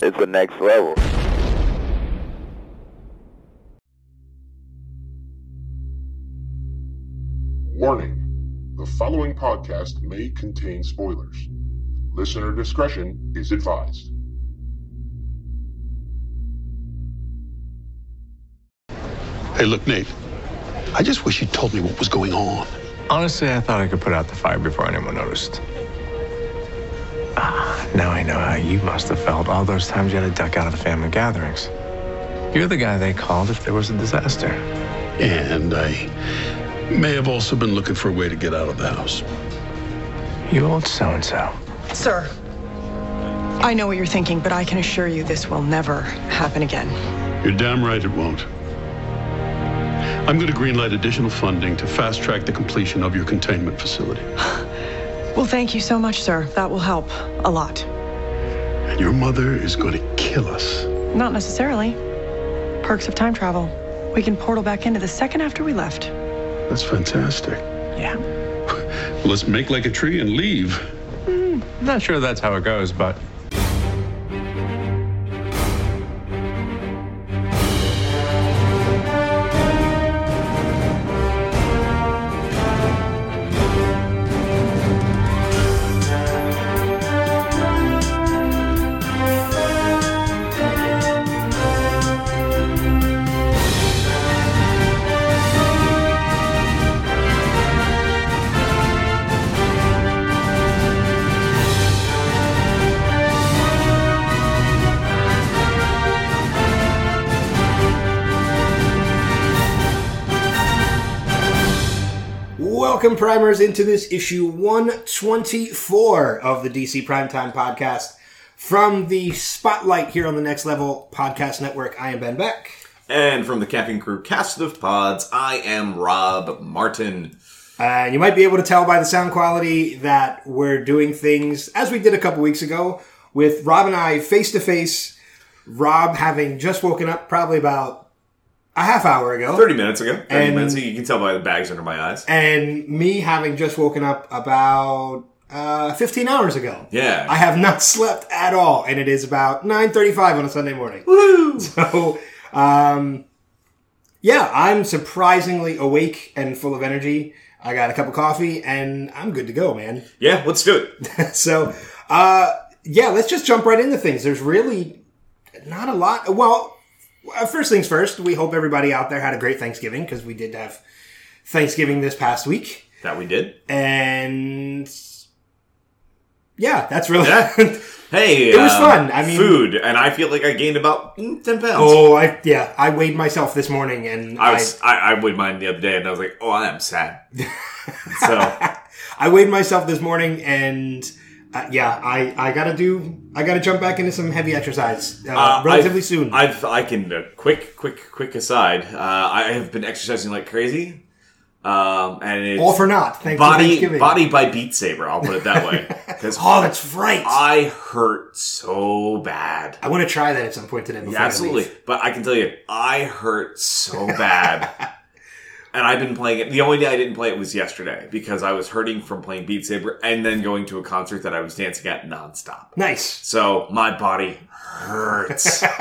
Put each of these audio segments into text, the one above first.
It's the next level. Warning the following podcast may contain spoilers. Listener discretion is advised. Hey, look, Nate. I just wish you'd told me what was going on. Honestly, I thought I could put out the fire before anyone noticed. Ah, now I know how you must have felt all those times you had to duck out of the family gatherings. You're the guy they called if there was a disaster. And I may have also been looking for a way to get out of the house. You old so and so. Sir, I know what you're thinking, but I can assure you this will never happen again. You're damn right it won't. I'm going to greenlight additional funding to fast track the completion of your containment facility. Well, thank you so much, sir. That will help a lot. And your mother is going to kill us. Not necessarily. Perks of time travel. We can portal back into the second after we left. That's fantastic. Yeah. Let's make like a tree and leave. I'm not sure that's how it goes, but Welcome, primers, into this issue 124 of the DC Primetime Podcast. From the Spotlight here on the Next Level Podcast Network, I am Ben Beck. And from the Camping Crew cast of pods, I am Rob Martin. And you might be able to tell by the sound quality that we're doing things as we did a couple weeks ago with Rob and I face to face. Rob having just woken up probably about a half hour ago. 30 minutes ago. 30 And- minutes ago. You can tell by the bags under my eyes. and me having just woken up about uh, 15 hours ago. Yeah. I have not slept at all, and it is about 9.35 on a Sunday morning. Woo! So, um, yeah, I'm surprisingly awake and full of energy. I got a cup of coffee, and I'm good to go, man. Yeah, let's do it. So, uh, yeah, let's just jump right into things. There's really not a lot. Well, first things first, we hope everybody out there had a great Thanksgiving because we did have Thanksgiving this past week. That we did. And yeah, that's really. Yeah. Hey, It was um, fun. I mean- food, and I feel like I gained about mm, 10 pounds. oh, I yeah, I weighed myself this morning, and I was I, I weighed mine the other day, and I was like, oh, I am sad. so I weighed myself this morning, and uh, yeah, I I gotta do I gotta jump back into some heavy exercise uh, uh, relatively I've- soon. I've I can uh, quick quick quick aside. Uh, I have been exercising like crazy, um, and it's All for not. Thank body body by Beat Saber. I'll put it that way. Because Oh, that's right. I hurt so bad. I want to try that at some point today. Before Yeah, absolutely. But I can tell you, I hurt so bad. and I've been playing it. The only day I didn't play it was yesterday because I was hurting from playing Beat Saber and then going to a concert that I was dancing at nonstop. Nice. So my body hurts.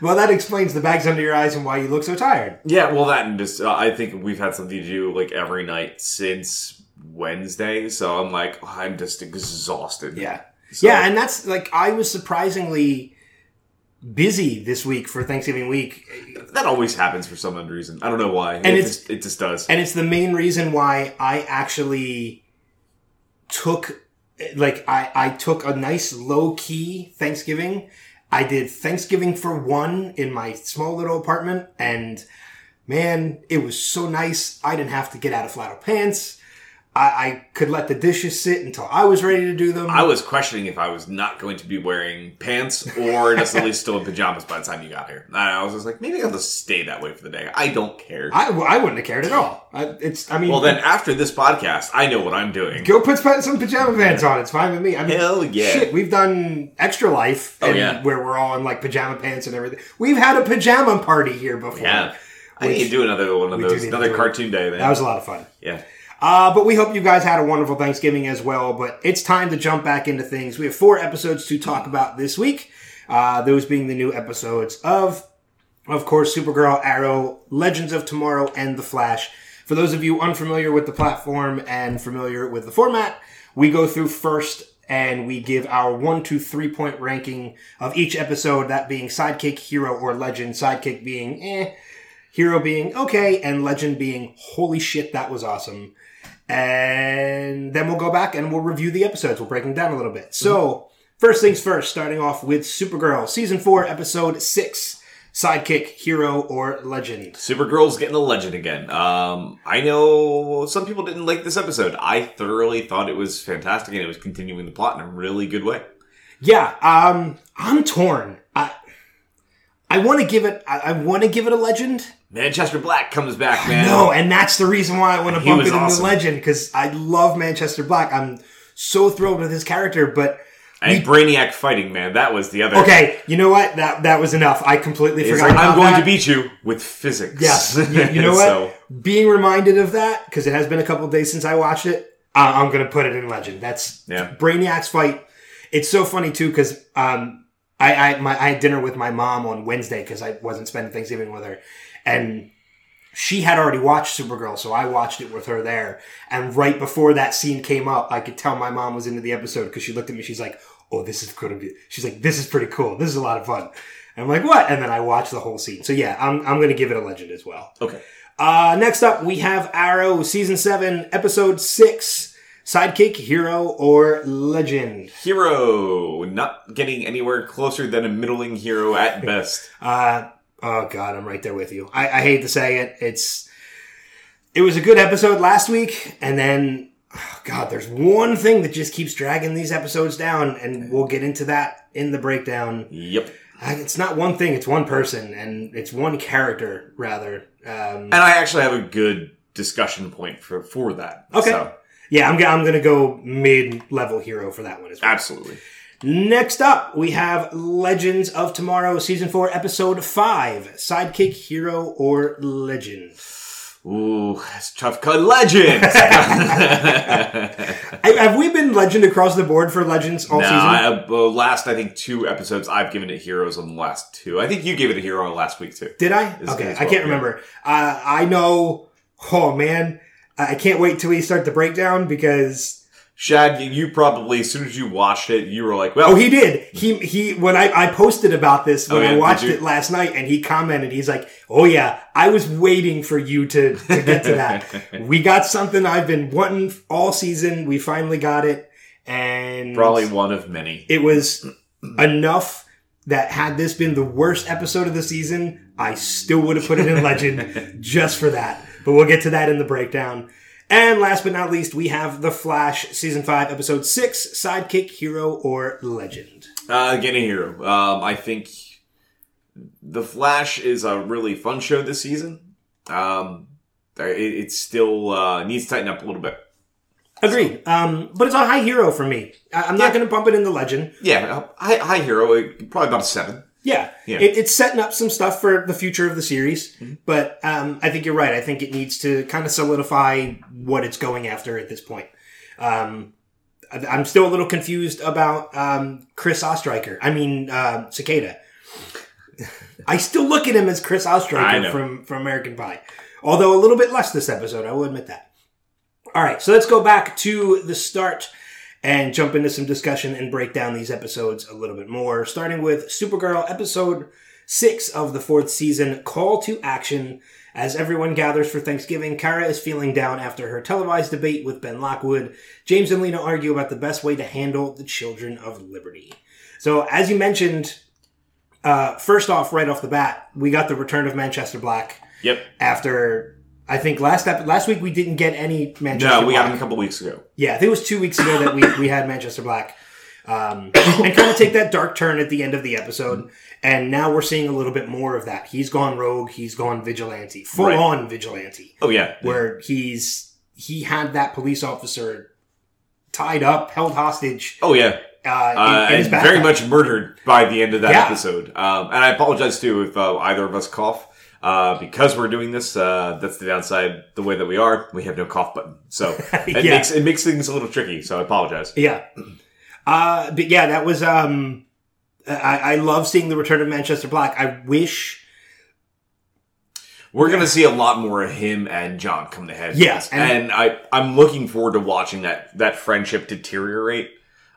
Well, that explains the bags under your eyes and why you look so tired. yeah, well, that and just, uh, I think we've had something to do like every night since Wednesday. So I'm like, I'm just exhausted. Yeah. So- Yeah, and that's like I was surprisingly busy this week for Thanksgiving week. That always happens for some reason. I don't know why. And it it's- just, it just does. And it's the main reason why I actually took like I, I took a nice low key Thanksgiving. I did Thanksgiving for one in my small little apartment and man, it was so nice. I didn't have to get out of flannel pants. I, I could let the dishes sit until I was ready to do them. I was questioning if I was not going to be wearing pants or least still in pajamas by the time you got here. I was just like, maybe I'll just stay that way for the day. I don't care. I, I wouldn't have cared at all. I, it's I mean well, then after this podcast, I know what I'm doing. Go put some pajama pants on. It's fine with me. I mean, Hell yeah. Shit, we've done extra life. Oh, and yeah. Where we're all in like pajama pants and everything. We've had a pajama party here before. Yeah. I need to do another one of those, another cartoon day, man. That was a lot of fun. yeah. Uh, but we hope you guys had a wonderful Thanksgiving as well. But it's time to jump back into things. We have four episodes to talk about this week. Uh, those being the new episodes of, of course, Supergirl, Arrow, Legends of Tomorrow, and The Flash. For those of you unfamiliar with the platform and familiar with the format, we go through first and we give our one to three point ranking of each episode, that being sidekick, hero, or legend. Sidekick being eh, hero being okay, and legend being holy shit, that was awesome. And then we'll go back and we'll review the episodes. We'll break them down a little bit. So, first things first, starting off with Supergirl, season four, episode six. Sidekick, hero, or legend. Supergirl's getting a legend again. Um, I know some people didn't like this episode. I thoroughly thought it was fantastic and it was continuing the plot in a really good way. Yeah, um, I'm torn. I, I want to give it. I, I want to give it a legend. Manchester Black comes back, man. No, and that's the reason why I want to bump it into awesome. legend because I love Manchester Black. I'm so thrilled with his character, but and Brainiac fighting, man. That was the other. okay, you know what? That that was enough. I completely forgot. like, I'm going that. to beat you with physics. Yes, you, you know what? So, Being reminded of that because it has been a couple days since I watched it. I I'm going to put it in legend. That's Yeah. Brainiac's fight. It's so funny too because um, I I, my, I had dinner with my mom on Wednesday because I wasn't spending Thanksgiving with her, and she had already watched Supergirl, so I watched it with her there. And right before that scene came up, I could tell my mom was into the episode because she looked at me. She's like, "Oh, this is going to be." She's like, "This is pretty cool. This is a lot of fun." And I'm like, "What?" And then I watched the whole scene. So yeah, I'm I'm going to give it a legend as well. okay. Uh, next up, we have Arrow, season seven, episode six. Sidekick, hero, or legend? Hero, not getting anywhere closer than a middling hero at best. Uh, oh god, I'm right there with you. I, I hate to say it. It's, it was a good episode last week, and then, oh god, there's one thing that just keeps dragging these episodes down, and we'll get into that in the breakdown. Yep. Uh, It's not one thing, it's one person, and it's one character, rather. Um, And I actually have a good discussion point for for that. Okay. So, yeah, I'm, I'm gonna go mid-level hero for that one as well. absolutely. Next up, we have Legends of Tomorrow, Season 4, Episode 5 Sidekick, Hero, or Legend. Ooh, that's tough cut. Legend. Have we been Legend across the board for Legends all no, season? I, uh, last I think two episodes I've given it heroes on the last two. I think you gave it a hero on last week too. Did I? As- Okay, as I can't remember. Uh, I know, oh man, I can't wait till we start the breakdown because. Shad, you, probably as soon as you watched it, you were like, "Well, Oh, he did. He he. When I, I posted about this when Oh, yeah, I watched it last night, and he commented, he's like, "Oh yeah, I was waiting for you to to get to that. we got something I've been wanting all season. We finally got it, and probably one of many." it was enough that had this been the worst episode of the season, I still would have put it in legend just for that. But we'll get to that in the breakdown. And last but not least, we have The Flash, season five, episode six, sidekick, hero, or legend. Uh, again, a hero. Um, I think the Flash is a really fun show this season. Um, it, it still uh, needs to tighten up a little bit. Agreed. Um, but it's a high hero for me. I- I'm not Yeah. going to bump it into legend. Yeah, high, high hero, uh, probably about a seven. Yeah, Yeah. It, it's setting up some stuff for the future of the series, Mm-hmm. but um, I think you're right. I think it needs to kind of solidify what it's going after at this point. Um, I'm still a little confused about um, Chris Ostreicher. I mean, uh, Cicada. I still look at him as Chris I Ostreicher from from American Pie, although a little bit less this episode. I will admit that. All right, so let's go back to the start and jump into some discussion and break down these episodes a little bit more. Starting with Supergirl episode six of the fourth season, Call to Action. As everyone gathers for Thanksgiving, Kara is feeling down after her televised debate with Ben Lockwood. James and Lena argue about the best way to handle the children of liberty. So, as you mentioned, uh, first off, right off the bat, we got the return of Manchester Black Yep. after. I think last ep- last week we didn't get any Manchester. No, we Black. got him a couple weeks ago. Yeah, I think it was two weeks ago that we, we had Manchester Black. Um, and kind of take that dark turn at the end of the episode. And now we're seeing a little bit more of that. He's gone rogue, he's gone vigilante, full Right. on vigilante, Oh yeah, where he's he had that police officer tied up, held hostage. Oh yeah, Uh, in- uh, in his and very much murdered by the end of that Yeah. episode. Um, and I apologize too if uh, either of us cough. Uh, because we're doing this, uh, that's the downside. The way that we are, we have no cough button, so it Yeah. makes it makes things a little tricky. So I apologize. Yeah. Uh, but yeah, that was um I, I love seeing the return of Manchester Black. I wish. We're gonna see a lot more of him and John come to head. Yeah, and, and- I I'm looking forward to watching that that friendship deteriorate.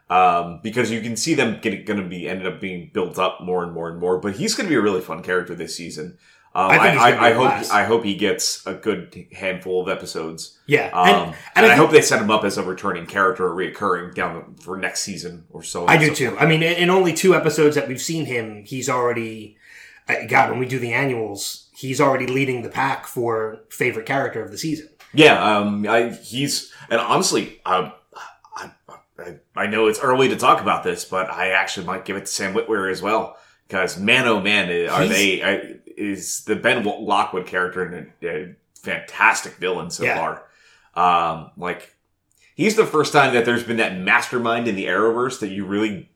Um, because you can see them getting going to be ended up being built up more and more and more. But he's going to be a really fun character this season. Um, I I, I, I hope blast. I hope he gets a good handful of episodes. Yeah, Um, and, and, and I, hope they set him up as a returning character, reoccurring down for next season or so. I do So- too. I mean, in in only two episodes that we've seen him, he's already. uh, God, when we do the annuals, he's already leading the pack for favorite character of the season. Yeah, um, I, he's and honestly, I, I, I know it's early to talk about this, but I actually might give it to Sam Witwer as well because man, oh man, are He's- they? Is the Ben Lockwood character and a, a fantastic villain so Yeah. far? Um, like he's the first time that there's been that mastermind in the Arrowverse that you really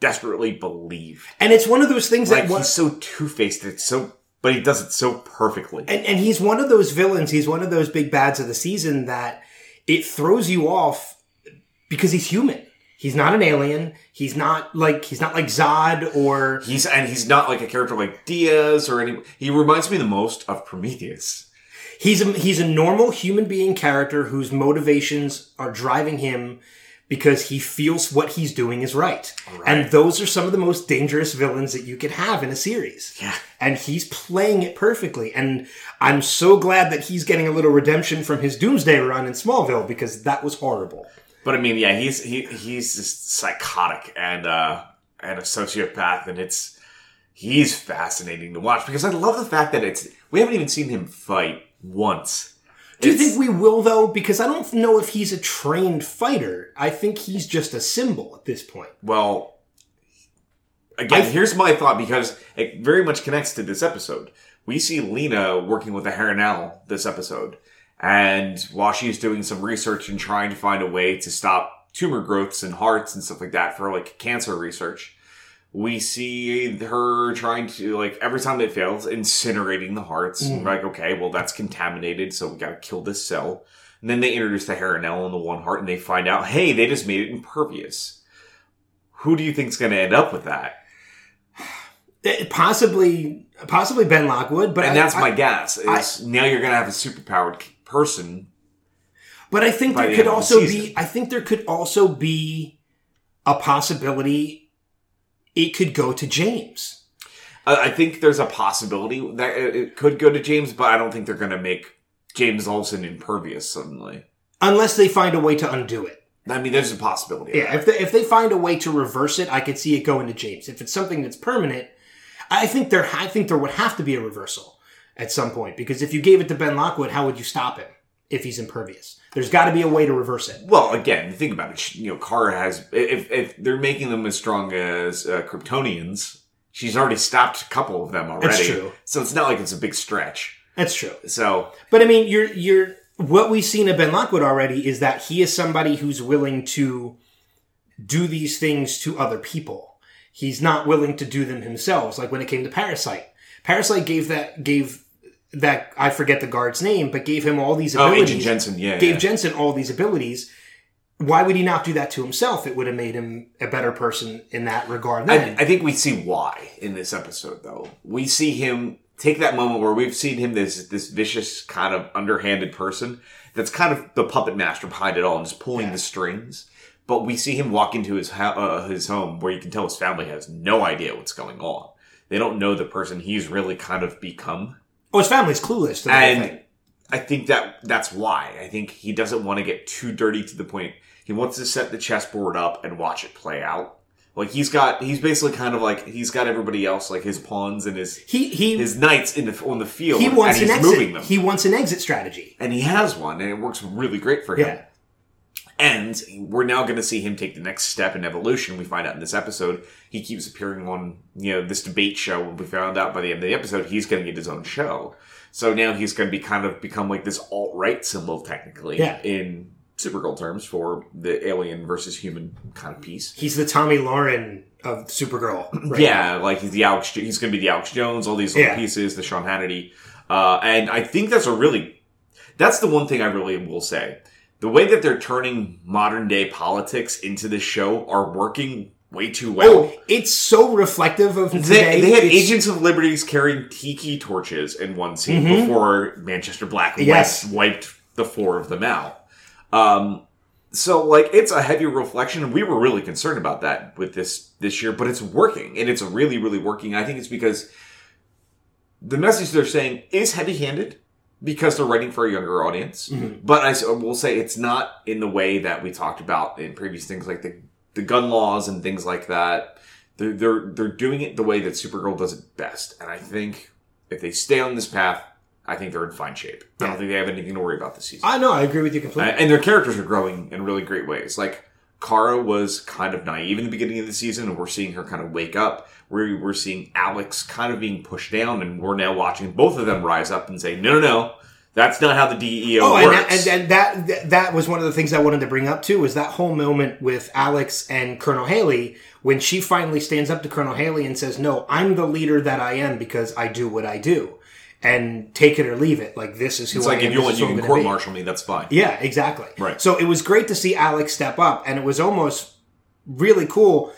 desperately believe. And it's one of those things Like that one, he's so two faced. It's so, but he does it so perfectly. and, and he's one of those villains. He's one of those big bads of the season that it throws you off because he's human. He's not an alien. He's not like he's not like Zod or He's and he's not like a character like Diaz or any. He reminds me the most of Prometheus. he's a, he's a normal human being character whose motivations are driving him because he feels what he's doing is right. And those are some of the most dangerous villains that you could have in a series. Yeah. And he's playing it perfectly. And I'm so glad that he's getting a little redemption from his Doomsday run in Smallville because that was horrible. But I mean, yeah, he's he he's just psychotic and uh and a sociopath, and it's he's fascinating to watch because I love the fact that it's we haven't even seen him fight once. Do you It's- think we will though? Because I don't know if he's a trained fighter. I think he's just a symbol at this point. Well, again, here's my thought because it very much connects to this episode. We see Lena working with a Harun-El this episode, and while she's doing some research and trying to find a way to stop tumor growths in hearts and stuff like that for like cancer research, we see her trying to like every time it fails, incinerating the hearts. And we're like, okay, well that's contaminated, so we gotta kill this cell. And then they introduce the Harun-El on the one heart, and they find out, hey, they just made it impervious. Who do you think's going to end up with that? Possibly, possibly Ben Lockwood, but and I- that's I- my guess. Is now you're going to have a superpowered person. But I think there the could of the also be. I think there could also be a possibility. It could go to James. I think there's a possibility that it it could go to James, but I don't think they're going to make James Olsen impervious suddenly. Unless they find a way to undo it. I mean, there's a possibility. Yeah, if they, if they find a way to reverse it, I could see it going to James. If it's something that's permanent, I think there I think there would have to be a reversal at some point because if you gave it to Ben Lockwood, how would you stop him if he's impervious? There's got to be a way to reverse it. Well, again, think about it. You know, Kara has. If if they're making them as strong as uh, Kryptonians, she's already stopped a couple of them already. true. So it's not like it's a big stretch. That's true. So But I mean, you're you're what we've seen of Ben Lockwood already is that he is somebody who's willing to do these things to other people. He's not willing to do them himself. Like when it came to Parasite, Parasite gave that gave that I forget the guard's name, but gave him all these abilities. oh. Agent Jensen, yeah, gave yeah. Jensen all these abilities. Why would he not do that to himself? It would have made him a better person in that regard. I. I think we see why in this episode, though. We see him take that moment where we've seen him this this vicious kind of underhanded person that's kind of the puppet master behind it all and just pulling the strings. But we see him walk into his ho- uh, his home where you can tell his family has no idea what's going on. They don't know the person he's really kind of become. Oh, his family's clueless to the whole And thing. I think that that's why. I think he doesn't want to get too dirty to the point. He wants to set the chessboard up and watch it play out. Like he's got, he's basically kind of like he's got everybody else, like his pawns and his He he his knights in the on the field, he wants and an he's exit. moving them, He wants an exit strategy. and he has one, and it works really great for him. Yeah. And we're now going to see him take the next step in evolution. We find out in this episode, he keeps appearing on, you know, this debate show. We found out by the end of the episode, he's going to get his own show. So now he's going to be kind of become like this alt right symbol, technically, Yeah. in Supergirl terms for the alien versus human kind of piece. He's the Tomi Lahren of Supergirl. Right yeah, like he's the Alex. He's going to be the Alex Jones. All these little Yeah. pieces, the Sean Hannity, uh, and I think that's a really. That's the one thing I really will say. The way that they're turning modern day politics into this show are working way too well. Oh, it's so reflective of They, today. they had It's- agents of liberties carrying tiki torches in one scene Mhm. before Manchester Black Yes. wiped, wiped the four of them out. Um, so like it's a heavy reflection, and we were really concerned about that with this this year, but it's working, and it's really really working. I think it's because the message they're saying is heavy handed because they're writing for a younger audience. Mhm. But I will say it's not in the way that we talked about in previous things like the the gun laws and things like that. They're they're they're doing it the way that Supergirl does it best, and I think if they stay on this path, I think they're in fine shape. I don't think they have anything to worry about this season. I know. I agree with you completely. and their characters are growing in really great ways. Like Kara was kind of naive in the beginning of the season, and we're seeing her kind of wake up. We're, we're seeing Alex kind of being pushed down, and we're now watching both of them rise up and say, "No, no, no, that's not how the DEO Oh, and works." that, and, and that that was one of the things I wanted to bring up too. Was that whole moment with Alex and Colonel Haley when she finally stands up to Colonel Haley and says, "No, I'm the leader that I am because I do what I do, and take it or leave it. Like this is who it's I like am. if you want, you can court martial me. That's fine. Yeah, exactly. Right. So it was great to see Alex step up, and it was almost really cool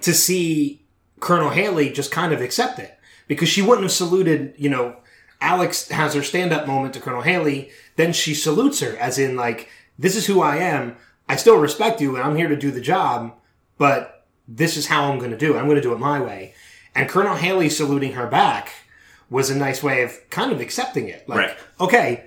to see Colonel Haley just kind of accept it because she wouldn't have saluted. You know, Alex has her stand up moment to Colonel Haley, then she salutes her as in like, "This is who I am. I still respect you, and I'm here to do the job, but this is how I'm going to do it. I'm going to do it my way." And Colonel Haley saluting her back was a nice way of kind of accepting it. Like, Right. okay,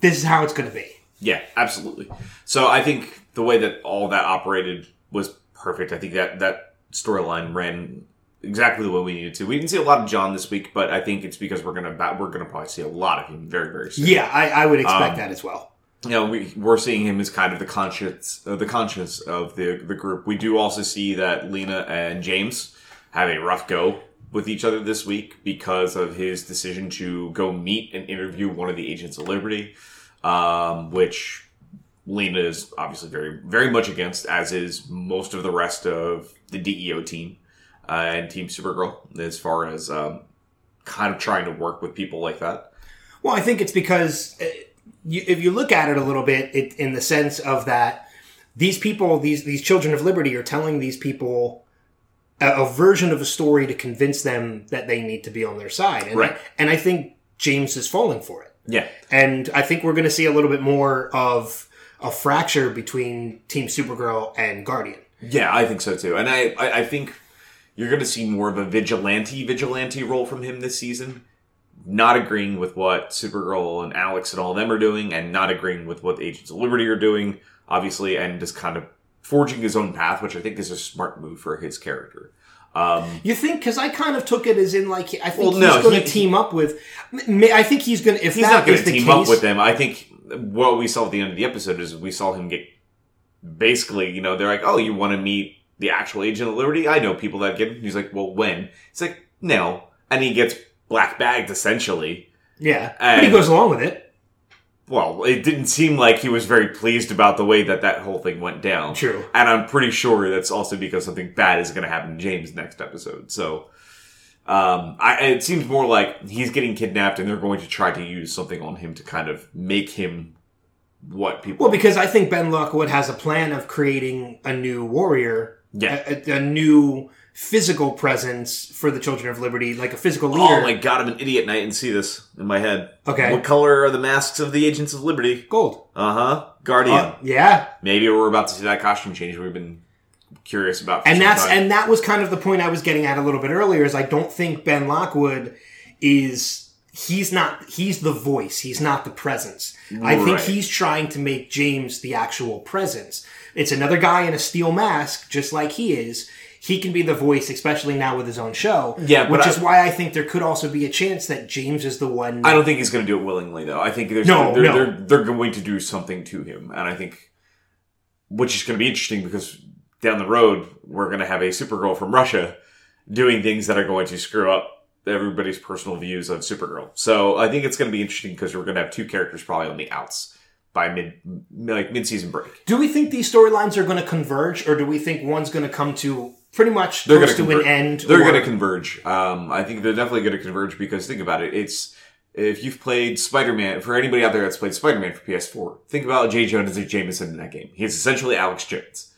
this is how it's going to be. Yeah, absolutely. So I think the way that all that operated was perfect. I think that that storyline ran exactly the way we needed to. We didn't see a lot of John this week, but I think it's because we're gonna we're gonna probably see a lot of him very very soon. Yeah, I, I would expect Um, that as well. you know, we we're seeing him as kind of the conscience, uh, the conscience of the the group. We do also see that Lena and James have a rough go with each other this week because of his decision to go meet and interview one of the agents of Liberty, um, which Lena is obviously very very much against, as is most of the rest of the DEO team and Team Supergirl, as far as um, kind of trying to work with people like that. Well, I think it's because uh, if you look at it a little bit, it, in the sense of that these people, these these children of liberty, are telling these people a, a version of a story to convince them that they need to be on their side, and Right. I, and I think James is falling for it, Yeah, and I think we're going to see a little bit more of a fracture between Team Supergirl and Guardian. Yeah, I think so too. And I, I, I think you're going to see more of a vigilante vigilante role from him this season. Not agreeing with what Supergirl and Alex and all of them are doing, and not agreeing with what the Agents of Liberty are doing, obviously, and just kind of forging his own path, which I think is a smart move for his character. Um, You think? Because I kind of took it as in like I think Well, he's no, going he- to team up with. I think he's going to. If he's not going to team case, up with them. I think what we saw at the end of the episode is we saw him get basically, you know, they're like, "Oh, you want to meet the actual Agent of Liberty?" I know people that get. Him. He's like, "Well, when?" It's like, "No," and he gets black bagged essentially. Yeah, but he goes along with it. Well, it didn't seem like he was very pleased about the way that that whole thing went down. True. And I'm pretty sure that's also because something bad is going to happen to James next episode. So, um, I, it seems more like he's getting kidnapped and they're going to try to use something on him to kind of make him what people. Well, because I think Ben Lockwood has a plan of creating a new warrior, Yeah. a, a, new physical presence for the Children of Liberty, like a physical leader. Oh my god, I'm an idiot and I didn't see this in my head. Okay. What color are the masks of the Agents of Liberty? Gold. Uh huh. Guardian. Uh, yeah, Maybe we're about to see that costume change we've been curious about. For and some that's time. and that was kind of the point I was getting at a little bit earlier. Is I don't think Ben Lockwood is he's not he's the voice. He's not the presence. I think he's trying to make James the actual presence. It's another guy in a steel mask, just like he is. He can be the voice, especially now with his own show. Yeah, which I- is why I think there could also be a chance that James is the one. I don't think he's going to do it willingly, though. I think there's No, they're, no. they're they're going to do something to him, and I think which is going to be interesting because down the road we're going to have a Supergirl from Russia doing things that are going to screw up everybody's personal views of Supergirl. So I think it's going to be interesting because we're going to have two characters probably on the outs by mid like mid season break. Do we think these storylines are going to converge, or do we think one's going to come to pretty much They're close to to an end? They're or- going to converge. Um, I think they're definitely going to converge because think about it. It's if you've played Spider-Man, for anybody out there that's played Spider-Man for PS4, think about J. Jonah Jameson in that game. He's essentially Alex Jones.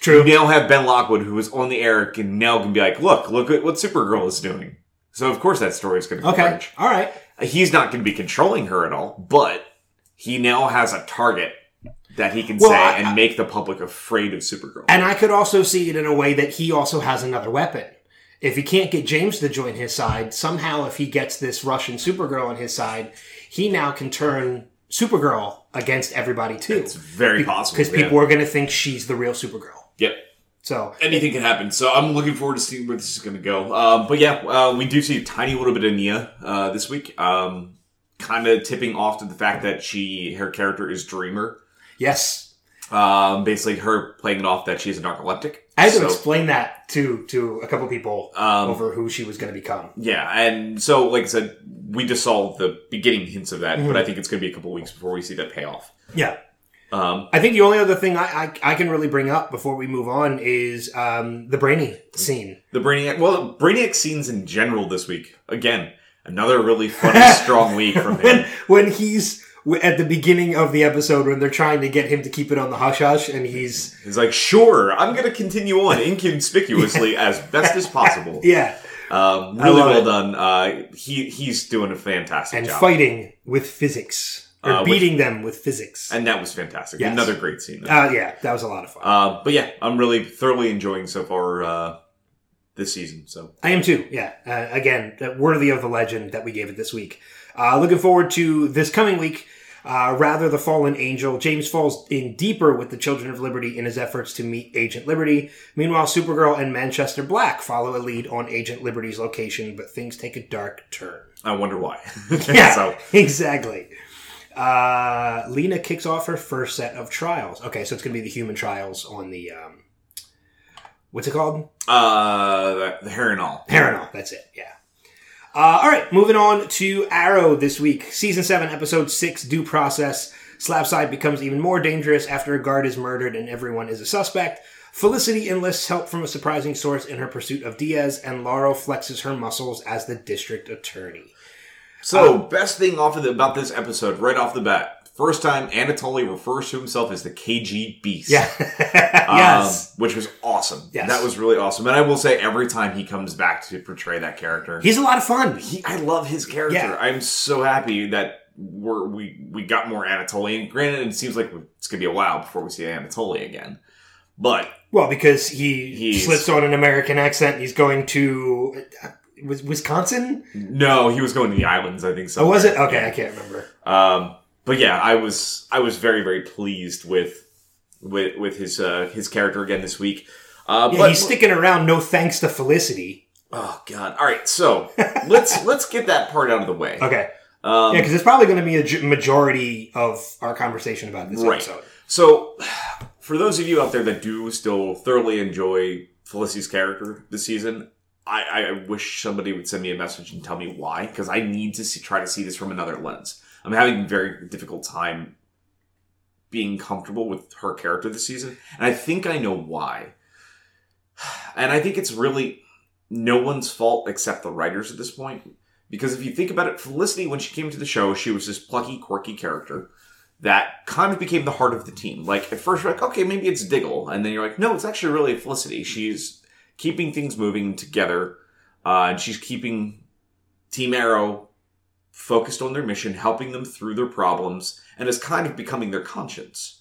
True. You now have Ben Lockwood, who was on the air, can now can be like, look, look at what Supergirl is doing. So of course that story is going to Okay. converge. All right. He's not going to be controlling her at all, but he now has a target that he can Well, say I- and make the public afraid of Supergirl. And I could also see it in a way that he also has another weapon. If he can't get James to join his side, somehow if he gets this Russian Supergirl on his side, he now can turn Supergirl against everybody too. it's very possible Because yeah. people are going to think she's the real Supergirl. Yep. So, anything can happen. So I'm looking forward to seeing where this is going to go. Um, but yeah, uh, we do see a tiny little bit of Nia uh, this week, um, kind of tipping off to the fact that she her character is Dreamer. yes. Um, basically, her playing it off that she's a narcoleptic. I had to explain that to to a couple people Um, over who she was going to become. Yeah, and so like I said, we just saw the beginning hints of that, Mm-hmm. but I think it's going to be a couple weeks before we see that payoff. Yeah. Um, I think the only other thing I, I, I can really bring up before we move on is um, the Brainy scene. the Brainiac, well, Brainiac scenes in general this week. Again, another really funny, strong week from him. when he's at the beginning of the episode when they're trying to get him to keep it on the hush hush, and he's He's like, "Sure, I'm going to continue on inconspicuously as best as possible." yeah, Um, really well it. done. Uh, he he's doing a fantastic and job, fighting with physics or Uh, beating them with physics. and that was fantastic. Yes. Another great scene. uh, yeah, that was a lot of fun. Uh, but yeah, I'm really thoroughly enjoying so far uh, this season. So I am too. Yeah. Uh, again, worthy of the legend that we gave it this week. Uh, looking forward to this coming week. Uh, rather, the fallen angel, James falls in deeper with the Children of Liberty in his efforts to meet Agent Liberty. Meanwhile, Supergirl and Manchester Black follow a lead on Agent Liberty's location, but things take a dark turn. I wonder why. Yeah, so exactly. Uh, Lena kicks off her first set of trials. Okay, so it's going to be the human trials on the um, what's it called? uh, the, the hair and all. Paranol. That's it. Yeah. Uh, all right, moving on to Arrow this week. Season 7, Episode 6, Due Process. Slabside becomes even more dangerous after a guard is murdered and everyone is a suspect. Felicity enlists help from a surprising source in her pursuit of Diaz, and Laurel flexes her muscles as the district attorney. So, Um, best thing off of the, about this episode, right off the bat, first time Anatoly refers to himself as the KG Beast. Yeah. Um, yes. which was awesome. Yes. That was really awesome. And I will say, every time he comes back to portray that character, He's a lot of fun. he, I love his character. Yeah. I'm so happy that we're, we we got more Anatoly. And granted, it seems like it's gonna be a while before we see Anatoly again. But Well, because he He's- slips on an American accent. He's going to uh, was Wisconsin. no, he was going to the islands. I think so. Oh, was it? Okay, I can't remember. Um, but yeah, I was I was very very pleased with with with his uh, his character again this week. Uh, Yeah, but he's sticking around. No thanks to Felicity. oh god! All right, so let's let's get that part out of the way. Okay. Um, Yeah, because it's probably going to be a majority of our conversation about this Right. episode. So, for those of you out there that do still thoroughly enjoy Felicity's character this season, I, I wish somebody would send me a message and tell me why, because I need to see, try to see this from another lens. I'm having a very difficult time being comfortable with her character this season, and I think I know why. And I think it's really no one's fault except the writers at this point. Because if you think about it, Felicity, when she came to the show, she was this plucky, quirky character that kind of became the heart of the team. Like at first you're like, okay, maybe it's Diggle, and then you're like, no, it's actually really Felicity. She's keeping things moving together, uh, and she's keeping Team Arrow focused on their mission, helping them through their problems, and is kind of becoming their conscience.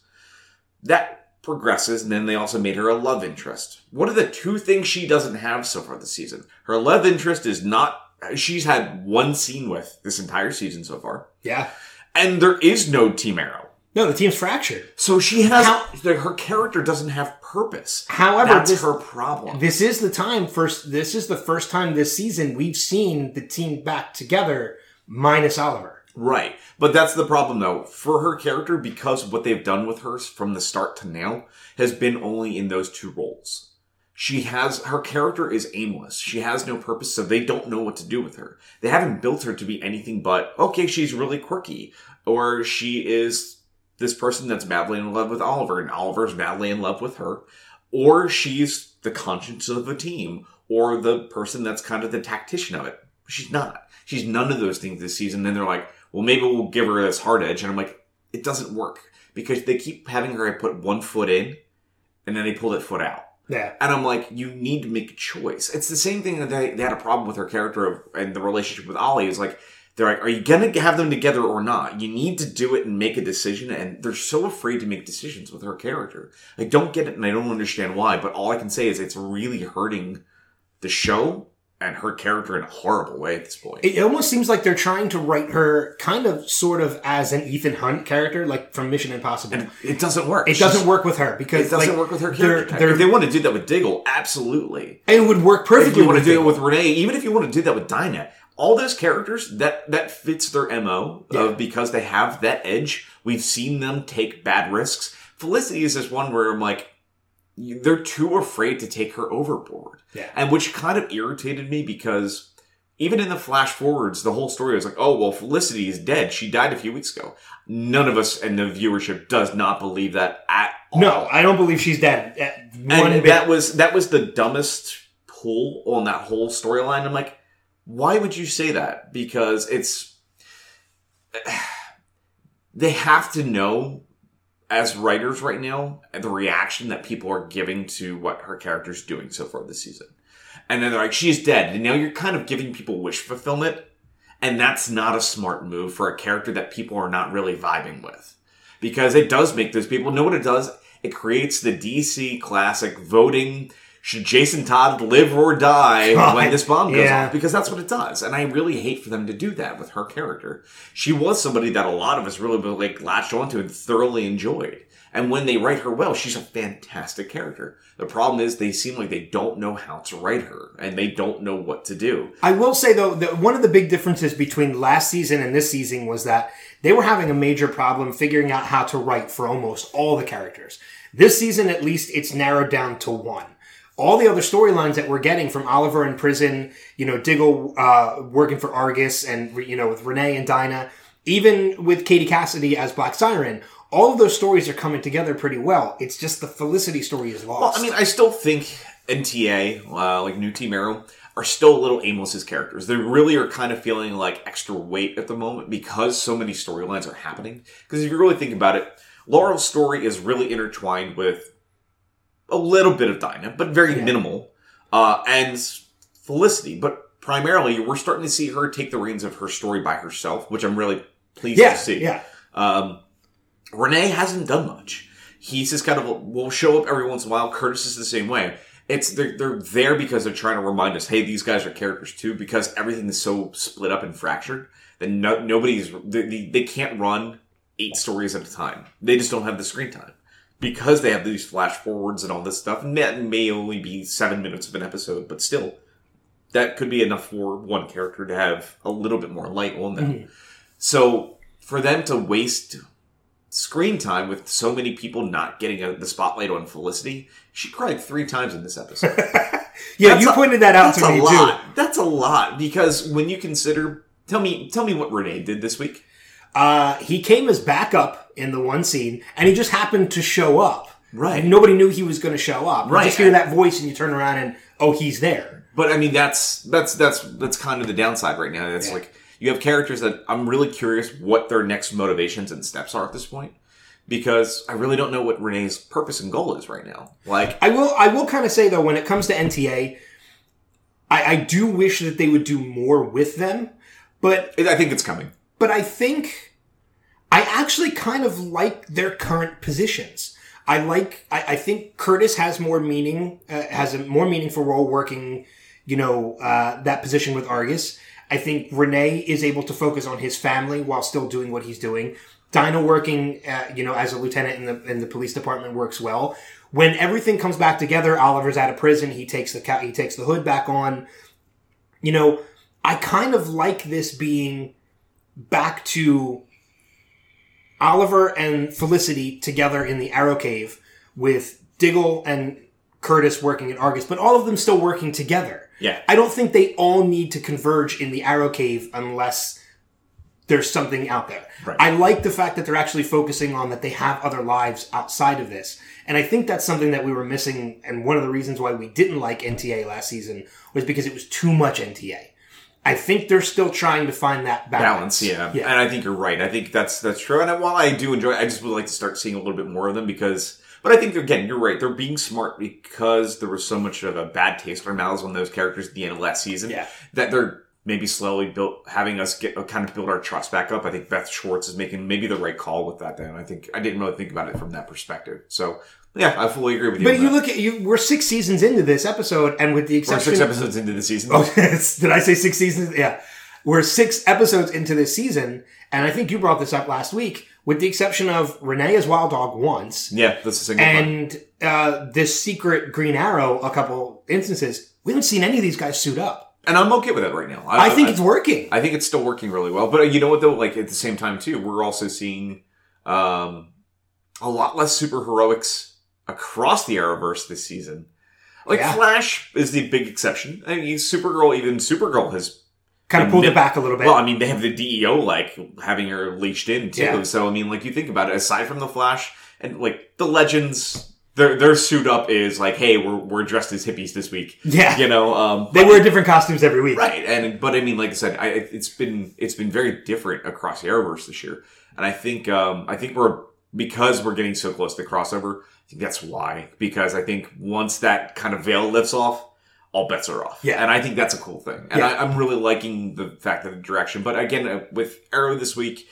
That progresses, and then they also made her a love interest. What are the two things she doesn't have so far this season? Her love interest is not. She's had one scene with this entire season so far. Yeah. And there is no Team Arrow. No, the team's fractured. So she has How- her character doesn't have purpose. However, That's this, her problem. this is the time first. This is the first time this season we've seen the team back together, minus Oliver. right. But that's the problem though. For her character, because what they've done with her from the start to now has been only in those two roles. She has her character is aimless. She has no purpose, so they don't know what to do with her. They haven't built her to be anything but okay, she's really quirky, or she is this person that's madly in love with Oliver, and Oliver's madly in love with her, or she's the conscience of the team, or the person that's kind of the tactician of it. She's not. She's none of those things this season. Then they're like, well, maybe we'll give her this hard edge, and I'm like, it doesn't work because they keep having her put one foot in and then they pull that foot out. Yeah. And I'm like, you need to make a choice. It's the same thing that they, they had a problem with her character of, and the relationship with Ollie is like, they're like, are you going to have them together or not? You need to do it and make a decision. And they're so afraid to make decisions with her character. I don't get it and I don't understand why, but all I can say is it's really hurting the show and her character in a horrible way at this point. It almost seems like they're trying to write her kind of sort of as an Ethan Hunt character, like from Mission Impossible. and it doesn't work. it doesn't work with her because It doesn't like, work with her they're- character. they're- if they want to do that with Diggle, absolutely. and it would work perfectly. If you want to do it with Renee, even if you want to do that with Dinah, all those characters that that fits their mo Yeah. of because they have that edge. We've seen them take bad risks. Felicity is this one where I'm like, they're too afraid to take her overboard, Yeah. and which kind of irritated me because. Even in the flash forwards, the whole story was like, oh, well, Felicity is dead. She died a few weeks ago. None of us in the viewership does not believe that at all. No, I don't believe she's dead. Uh, and bit. that was that was the dumbest pull on that whole storyline. I'm like, why would you say that? Because it's they have to know as writers right now the reaction that people are giving to what her character's doing so far this season. And then they're like, she's dead. And now you're kind of giving people wish fulfillment. And that's not a smart move for a character that people are not really vibing with. Because it does make those people know what it does. It creates the DC classic voting. Should Jason Todd live or die God, when this bomb goes yeah. off? Because that's what it does. And I really hate for them to do that with her character. She was somebody that a lot of us really like latched onto and thoroughly enjoyed. And when they write her well, she's a fantastic character. The problem is they seem like they don't know how to write her and they don't know what to do. I will say though that one of the big differences between last season and this season was that they were having a major problem figuring out how to write for almost all the characters. This season, at least, it's narrowed down to one. All the other storylines that we're getting from Oliver in prison, you know, Diggle uh, working for Argus, and you know with Renee and Dinah, even with Katie Cassidy as Black Siren, all of those stories are coming together pretty well. It's just the Felicity story is lost. Well, I mean, I still think NTA, uh, like New Team Arrow, are still a little aimless as characters. They really are kind of feeling like extra weight at the moment because so many storylines are happening. Because if you really think about it, Laurel's story is really intertwined with a little bit of Dinah, but very minimal, uh, and Felicity. But primarily, we're starting to see her take the reins of her story by herself, which I'm really pleased yeah, to see. yeah. Um, Renee hasn't done much. He's just kind of will show up every once in a while. Curtis is the same way. It's they're they're there because they're trying to remind us, hey, these guys are characters too. Because everything is so split up and fractured that no, nobody's they, they can't run eight stories at a time. They just don't have the screen time because they have these flash forwards and all this stuff. And that may only be seven minutes of an episode, but still, that could be enough for one character to have a little bit more light on them. Mm-hmm. So for them to waste screen time with so many people not getting a, the spotlight on Felicity, she cried three times in this episode. Yeah, That's you a- pointed that out That's to a me lot. too. That's a lot because when you consider, tell me, tell me what Renee did this week. Uh, he came as backup in the one scene, and he just happened to show up. Right. And nobody knew he was going to show up. You Right. just hear that voice, and you turn around, and oh, he's there. But I mean, that's that's that's that's kind of the downside right now. It's Yeah. like you have characters that I'm really curious what their next motivations and steps are at this point because I really don't know what Renee's purpose and goal is right now. Like, I will. I will kind of say though, when it comes to NTA, I, I do wish that they would do more with them, but I think it's coming. but I think I actually kind of like their current positions. I like. I, I think Curtis has more meaning, uh, has a more meaningful role working, you know, uh, that position with Argus. I think Renee is able to focus on his family while still doing what he's doing. Dinah working, uh, you know, as a lieutenant in the in the police department works well. When everything comes back together, Oliver's out of prison. He takes the he takes the hood back on. You know, I kind of like this being back to Oliver and Felicity together in the Arrow Cave with Diggle and Curtis working at Argus, but all of them still working together. Yeah. I don't think they all need to converge in the Arrow Cave unless there's something out there. Right. I like the fact that they're actually focusing on that they have other lives outside of this. And I think that's something that we were missing. And one of the reasons why we didn't like NTA last season was because it was too much NTA. I think they're still trying to find that balance. balance. Yeah. Yeah. and I think you're right. I think that's that's true. And while I do enjoy, I just would like to start seeing a little bit more of them because But I think again, you're right. They're being smart because there was so much of a bad taste in our mouths on those characters at the end of last season. Yeah. that they're maybe slowly built having us get kind of build our trust back up. I think Beth Schwartz is making maybe the right call with that. Then I think I didn't really think about it from that perspective. So yeah, I fully agree with you. But you that. look at you. We're six seasons into this episode, and with the We're six episodes into the season. Oh, did I say six seasons? Yeah, we're six episodes into this season, and I think you brought this up last week. With the exception of Renee as Wild Dog once, yeah, that's a single. and uh, this secret Green Arrow, a couple instances, we haven't seen any of these guys suit up. and I'm okay with that right now. I, think it's working. I think it's still working really well. But uh, you know what though? Like at the same time too, we're also seeing um, a lot less super heroics across the Arrowverse this season. Like Yeah. Flash is the big exception. I mean, Supergirl, even Supergirl has. kind of pulled it back a little bit. Well, I mean, they have the DEO like having her leashed in too. Yeah. So I mean, like you think about it, aside from the Flash and like the Legends, their their suit up is like, hey, we're we're dressed as hippies this week. Yeah. you know, um, they wear different costumes every week. Right, and but I mean, like I said, I, it's been it's been very different across the Arrowverse this year, and I think um, I think we're because we're getting so close to crossover. I think that's why because I think once that kind of veil lifts off, all bets are off. Yeah. and I think that's a cool thing, and Yeah. I, I'm really liking the fact that the direction. But again, uh, with Arrow this week,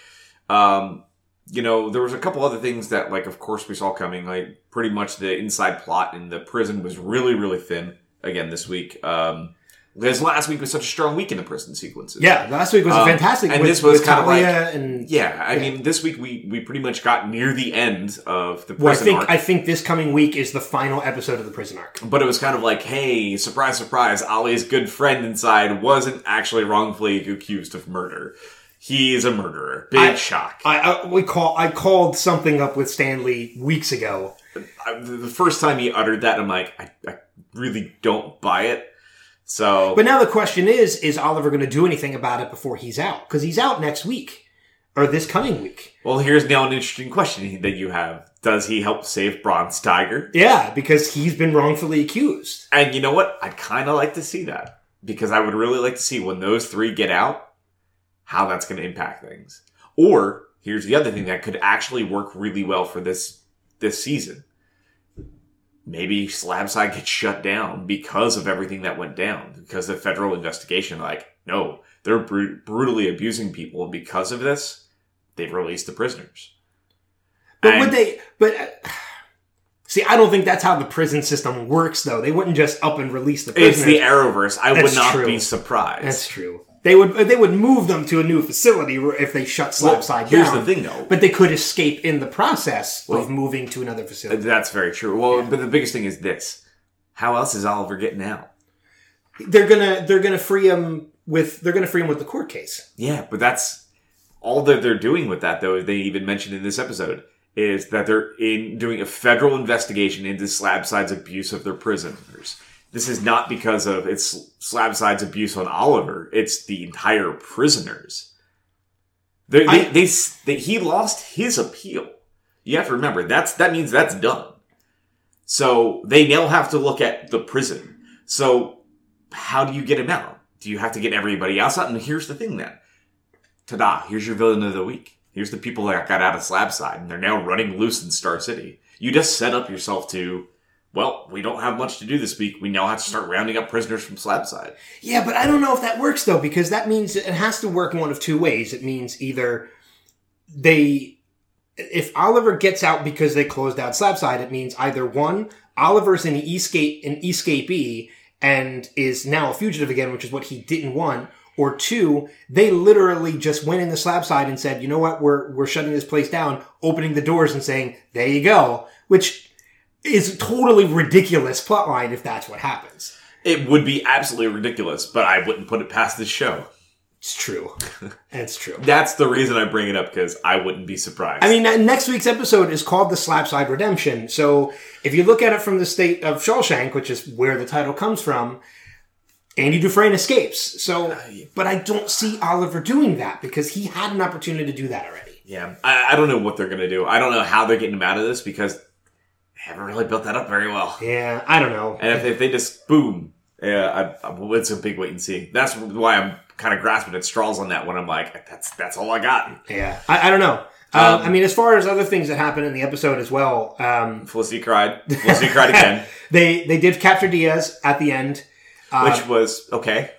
um, you know, there was a couple other things that, like, of course, we saw coming. Like, pretty much the inside plot in the prison was really, really thin. Again, this week, um, because last week was such a strong week in the prison sequences. Yeah, last week was Um, fantastic. and with, this was kind of like- and yeah. I Yeah. mean, this week we we pretty much got near the end of the prison Well, I think arc. I think this coming week is the final episode of the prison arc. but it was kind of like, hey, surprise, surprise! Ollie's good friend inside wasn't actually wrongfully accused of murder. He's a murderer. Big I- shock. I, I we call I called something up with Stanley weeks ago. I, the first time he uttered that, I'm like, I, I really don't buy it. So, But now the question is: Is Oliver going to do anything about it before he's out? Because he's out next week or this coming week. well, here's now an interesting question that you have: Does he help save Bronze Tiger? Yeah, because he's been wrongfully accused. And you know what? I'd kind of like to see that because I would really like to see when those three get out, how that's going to impact things. Or here's the other thing that could actually work really well for this this season. Maybe Slabside gets shut down because of everything that went down, because the federal investigation. Like, no, they're bru- brutally abusing people, and because of this, they've released the prisoners. But And- would they? But uh, see, I don't think that's how the prison system works. Though they wouldn't just up and release the It's prisoners. the Arrowverse. I would not true. be surprised. That's true. They would they would move them to a new facility if they shut Well, Slabside here's down. the thing, though. But they could escape in the process Well- of moving to another facility. Uh, that's very true. Well, but the biggest thing is this: how else is Oliver getting out? They're gonna they're gonna free him with they're gonna free him with the court case. Yeah, but that's all that they're doing with that. Though they even mentioned in this episode is that they're in doing a federal investigation into Slabside's abuse of their prisoners. This is not because of it's Slabside's abuse on Oliver; it's the entire prisoners. They, they, I- they, they, he lost his appeal. You have to remember that's that means that's done. So they now have to look at the prison. So how do you get him out? Do you have to get everybody else out? And here's the thing then. Ta-da, here's your villain of the week. Here's the people that got out of Slabside and they're now running loose in Star City. You just set up yourself to, well, we don't have much to do this week. We now have to start rounding up prisoners from Slabside. Yeah, but I don't know if that works though, because that means it has to work one of two ways. It means either they, if Oliver gets out because they closed out Slabside, it means either one, Oliver's an escape, an escapee and is now a fugitive again, which is what he didn't want. Or two, they literally just went in the Slabside and said, you know what, we're, we're shutting this place down, opening the doors and saying, there you go, which is totally ridiculous plotline if that's what happens. It would be absolutely ridiculous, but I wouldn't put it past this show. It's true. It's true. That's the reason I bring it up because I wouldn't be surprised. I mean, uh, next week's episode is called the Slabside Redemption. So if you look at it from the state of Shawshank, which is where the title comes from, Andy Dufresne escapes. So, but I don't see Oliver doing that because he had an opportunity to do that already. yeah, I, I don't know what they're going to do. I don't know how they're getting him out of this because haven't really built that up very well. Yeah, I don't know. And if, if they just boom, yeah, I, I, it's a big wait and see. That's why I'm kind of grasping at straws on that one. I'm like, that's that's all I got. Yeah, I, I don't know. Um, Um, I mean, as far as other things that happen in the episode as well, um, Felicity cried. Felicity cried again, they they did capture Diaz at the end. Uh, which was okay.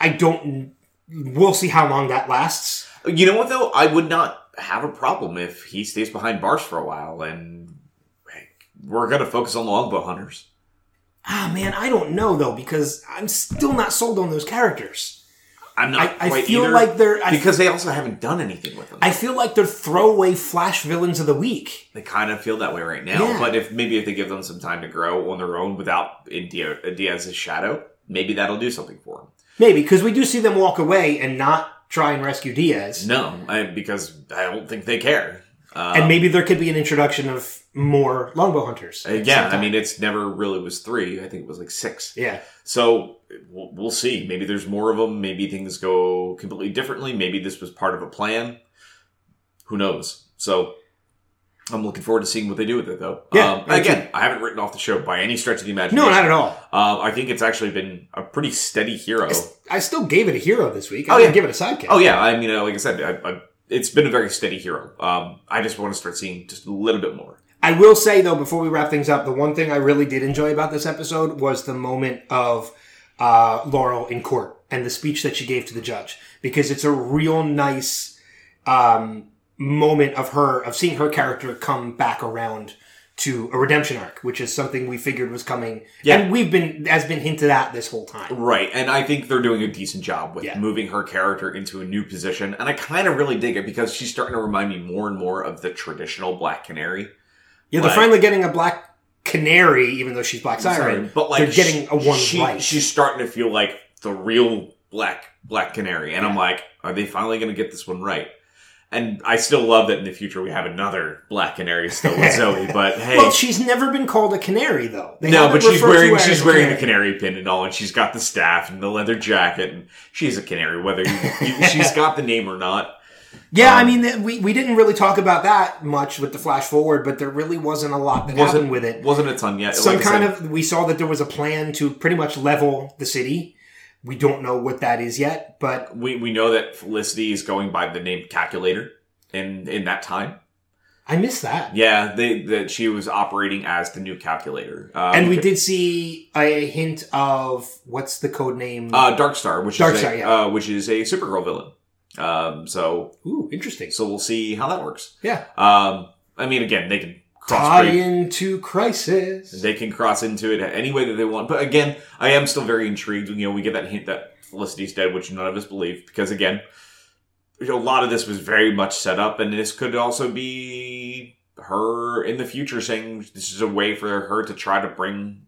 I don't. We'll see how long that lasts. You know what though? I would not have a problem if he stays behind bars for a while, and we're gonna focus on longbow hunters. Ah, man, I don't know though because I'm still not sold on those characters. I'm not I, I feel either, like they're. I, because they also haven't done anything with them. I feel like they're throwaway Flash villains of the week. they kind of feel that way right now. Yeah. But if maybe if they give them some time to grow on their own without in Diaz's shadow, maybe that'll do something for them. Maybe because we do see them walk away and not try and rescue Diaz. No, I, because I don't think they care. Um, and maybe there could be an introduction of more longbow hunters. again, same I mean, it's never really was three. I think it was like six. yeah. So we'll, we'll see. Maybe there's more of them. Maybe things go completely differently. Maybe this was part of a plan. Who knows? So I'm looking forward to seeing what they do with it, though. Yeah, Um, again, I haven't written off the show by any stretch of the imagination. No, not at all. Um, I think it's actually been a pretty steady hero. I still gave it a hero this week. I Oh, didn't yeah. give it a sidekick. Oh yeah, I mean, uh, like I said, I, I, it's been a very steady hero. Um, I just want to start seeing just a little bit more. I will say though, before we wrap things up, the one thing I really did enjoy about this episode was the moment of uh, Laurel in court and the speech that she gave to the judge, because it's a real nice um, moment of her of seeing her character come back around to a redemption arc, which is something we figured was coming, Yeah. and we've been has been hinted at this whole time. Right, and I think they're doing a decent job with Yeah. moving her character into a new position, and I kind of really dig it because she's starting to remind me more and more of the traditional Black Canary. Yeah, they're Like- finally getting a black canary, even though she's Black Siren. but like they're getting a one she. She's starting to feel like the real Black Black Canary, and I'm like, are they finally going to get this one right? And I still love that in the future we have another Black Canary still with Zoe, but hey. Well, she's never been called a canary though. They no, haven't but she's referred to wearing her as she's a wearing the canary pin and all, and she's got the staff and the leather jacket, and she's a canary, whether you, you, she's got the name or not. Yeah, I Um, mean, we, we didn't really talk about that much with the flash forward, but there really wasn't a lot that happened with it. Wasn't a ton yet. Some Like kind of, we saw that there was a plan to pretty much level the city. We don't know what that is yet, but we we know that Felicity is going by the name Calculator in in that time. I missed that. Yeah, they that she was operating as the new Calculator, um, And we did see a hint of what's the code name? uh, Darkstar, which is Darkstar, a, yeah. uh, which is a Supergirl villain. Um, so Ooh, interesting. so we'll see how that works. Yeah. Um, I mean, again, they can cross Tie into Crisis. They can cross into it any way that they want. But again, I am still very intrigued. When you know, we get that hint that Felicity's dead, which none of us believe, because again, a lot of this was very much set up, and this could also be her in the future saying this is a way for her to try to bring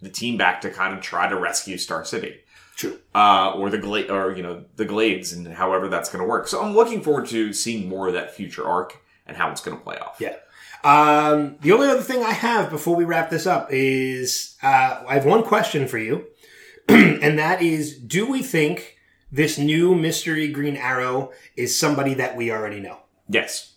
the team back to kind of try to rescue Star City. True. Uh, or the Gla- or you know the Glades, and however that's going to work. So I'm looking forward to seeing more of that future arc and how it's going to play off. Yeah. Um, the only other thing I have before we wrap this up is uh, I have one question for you, and that is: Do we think this new mystery Green Arrow is somebody that we already know, Yes.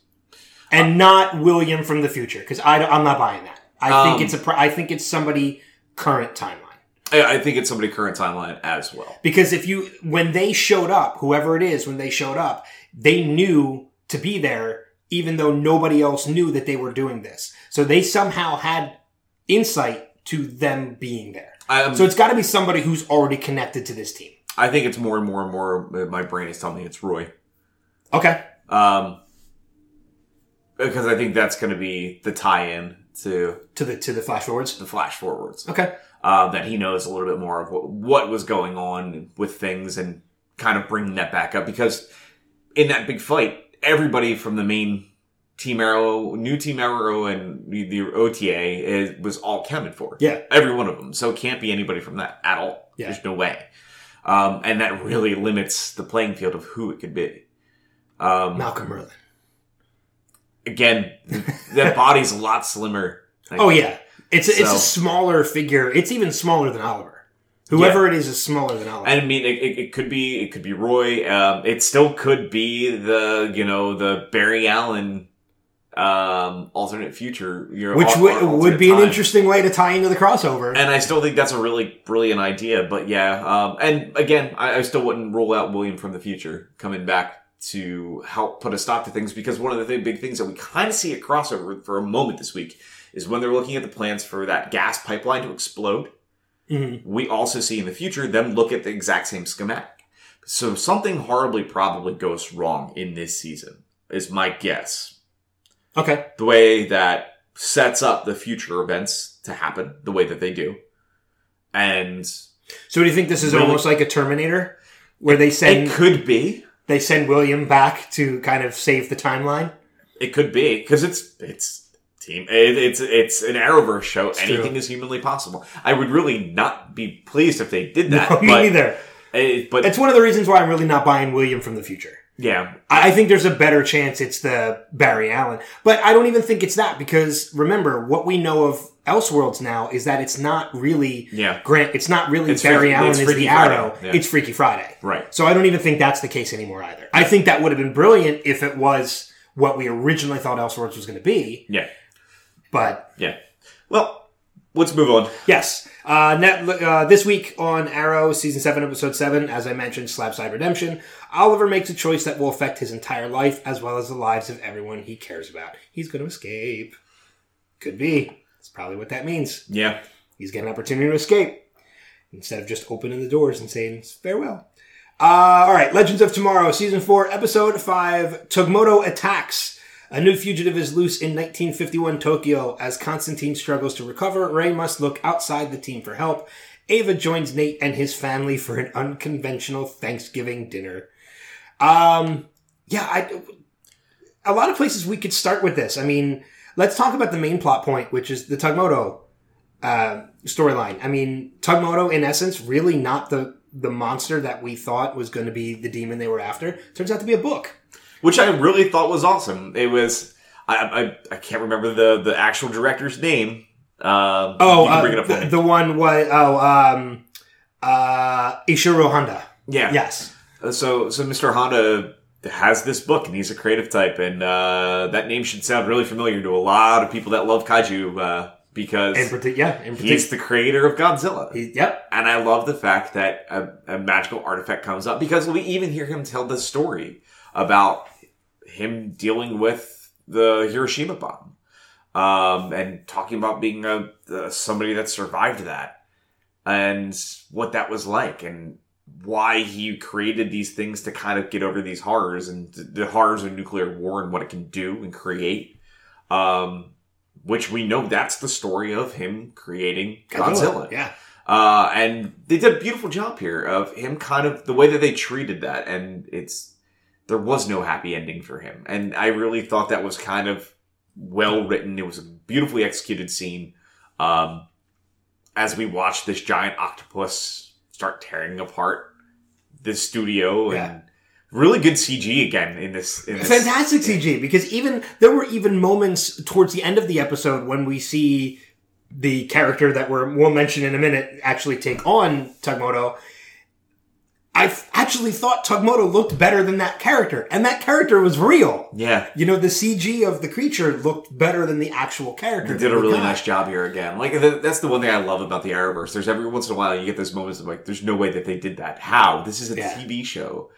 and not William from the future? Because I am not buying that. I think Um, it's a. I think it's somebody current timeline. I, I think it's somebody current timeline as well. Because if you, when they showed up, whoever it is, when they showed up, they knew to be there, even though nobody else knew that they were doing this. So they somehow had insight to them being there. Um, So it's got to be somebody who's already connected to this team. I think it's more and more and more. uh, My brain is telling me it's Roy, Okay. um, because I think that's going to be the tie-in to To the to the flash forwards. the flash forwards. Okay. Uh, that he knows a little bit more of what, what was going on with things and kind of bringing that back up because in that big fight, everybody from the main Team Arrow, new Team Arrow, and the, the OTA is, was all counted for. Yeah. every one of them. So it can't be anybody from that at all. Yeah. There's no way. Um, and that really limits the playing field of who it could be. Um, Malcolm Merlyn. again, that body's a lot slimmer. Like, Oh yeah. It's a, it's a smaller figure. It's even smaller than Oliver. Whoever it is is smaller than Oliver. And I mean, it, it, it could be it could be Roy. Um, it still could be the you know the Barry Allen um, alternate future, you know, which would, would be an interesting way to tie into the crossover. And I still think that's a really brilliant idea. But yeah, um, and again, I, I still wouldn't rule out William from the future coming back to help put a stop to things because one of the th- big things that we kind of see at crossover for a moment this week is when they're looking at the plans for that gas pipeline to explode. Mhm. We also see in the future them look at the exact same schematic. So something horribly probably goes wrong in this season is my guess. Okay. The way that sets up the future events to happen the way that they do. And So do you think this is almost like a Terminator, where they send it could be. they send William back to kind of save the timeline? It could be because it's it's team. It, it's it's an Arrowverse show. true. Anything is humanly possible. I would really not be pleased if they did that. No, me but, neither. it- but It's one of the reasons why I'm really not buying William from the future. yeah, I I think there's a better chance it's the Barry Allen, but I don't even think it's that because remember what we know of Elseworlds now is that it's not really Yeah. Grant. It's not really It's Barry Allen it's is the Arrow. yeah. It's Freaky Friday. Right. So I don't even think that's the case anymore either. I think that would have been brilliant if it was what we originally thought Elseworlds was going to be. yeah, But yeah. Well, let's move on. Yes. Uh, net, uh, this week on Arrow, season 7, episode 7, as I mentioned, Slabside Redemption, Oliver makes a choice that will affect his entire life as well as the lives of everyone he cares about. He's going to escape. Could be. That's probably what that means. Yeah, He's getting an opportunity to escape instead of just opening the doors and saying farewell. Uh, all right, Legends of Tomorrow, season 4, episode 5, Togmoto attacks. A new fugitive is loose in 1951 Tokyo. As Constantine struggles to recover, Ray must look outside the team for help. Ava joins Nate and his family for an unconventional Thanksgiving dinner. Um, yeah, I, a lot of places we could start with this. I mean, let's talk about the main plot point, which is the Tugmoto uh, storyline. I mean, Tugmoto, in essence, really not the the monster that we thought was going to be the demon they were after. Turns out to be a book. Which I really thought was awesome. It was I I, I can't remember the the actual director's name. Um, Oh, uh, the, the one was oh um uh Ishiro Honda. yeah, Yes. Uh, So, so Mr. Honda has this book, and he's a creative type, and uh, that name should sound really familiar to a lot of people that love kaiju uh, because In yeah, in he's the creator of Godzilla. Yep. and I love the fact that a, a magical artifact comes up because we even hear him tell the story about him dealing with the Hiroshima bomb, um, and talking about being a, somebody that survived that, and what that was like, and why he created these things to kind of get over these horrors and the horrors of nuclear war and what it can do and create. Um, which we know that's the story of him creating Godzilla. Yeah. Uh, and they did a beautiful job here of him kind of the way that they treated that. And it's, there was no happy ending for him. And I really thought that was kind of well written. It was a beautifully executed scene. Um, as we watch this giant octopus start tearing apart this studio Yeah. and really good CG again in this. In this Fantastic CG because even there were even moments towards the end of the episode when we see the character that we're, we'll mention in a minute actually take on Tugmoto. I actually thought Tugmoto looked better than that character, and that character was real. Yeah. You know, the CG of the creature looked better than the actual character. They did a really got. nice job here again. Like th- that's the one thing I love about the Arrowverse. There's every once in a while you get those moments of like, there's no way that they did that. How? This is a Yeah. TV show.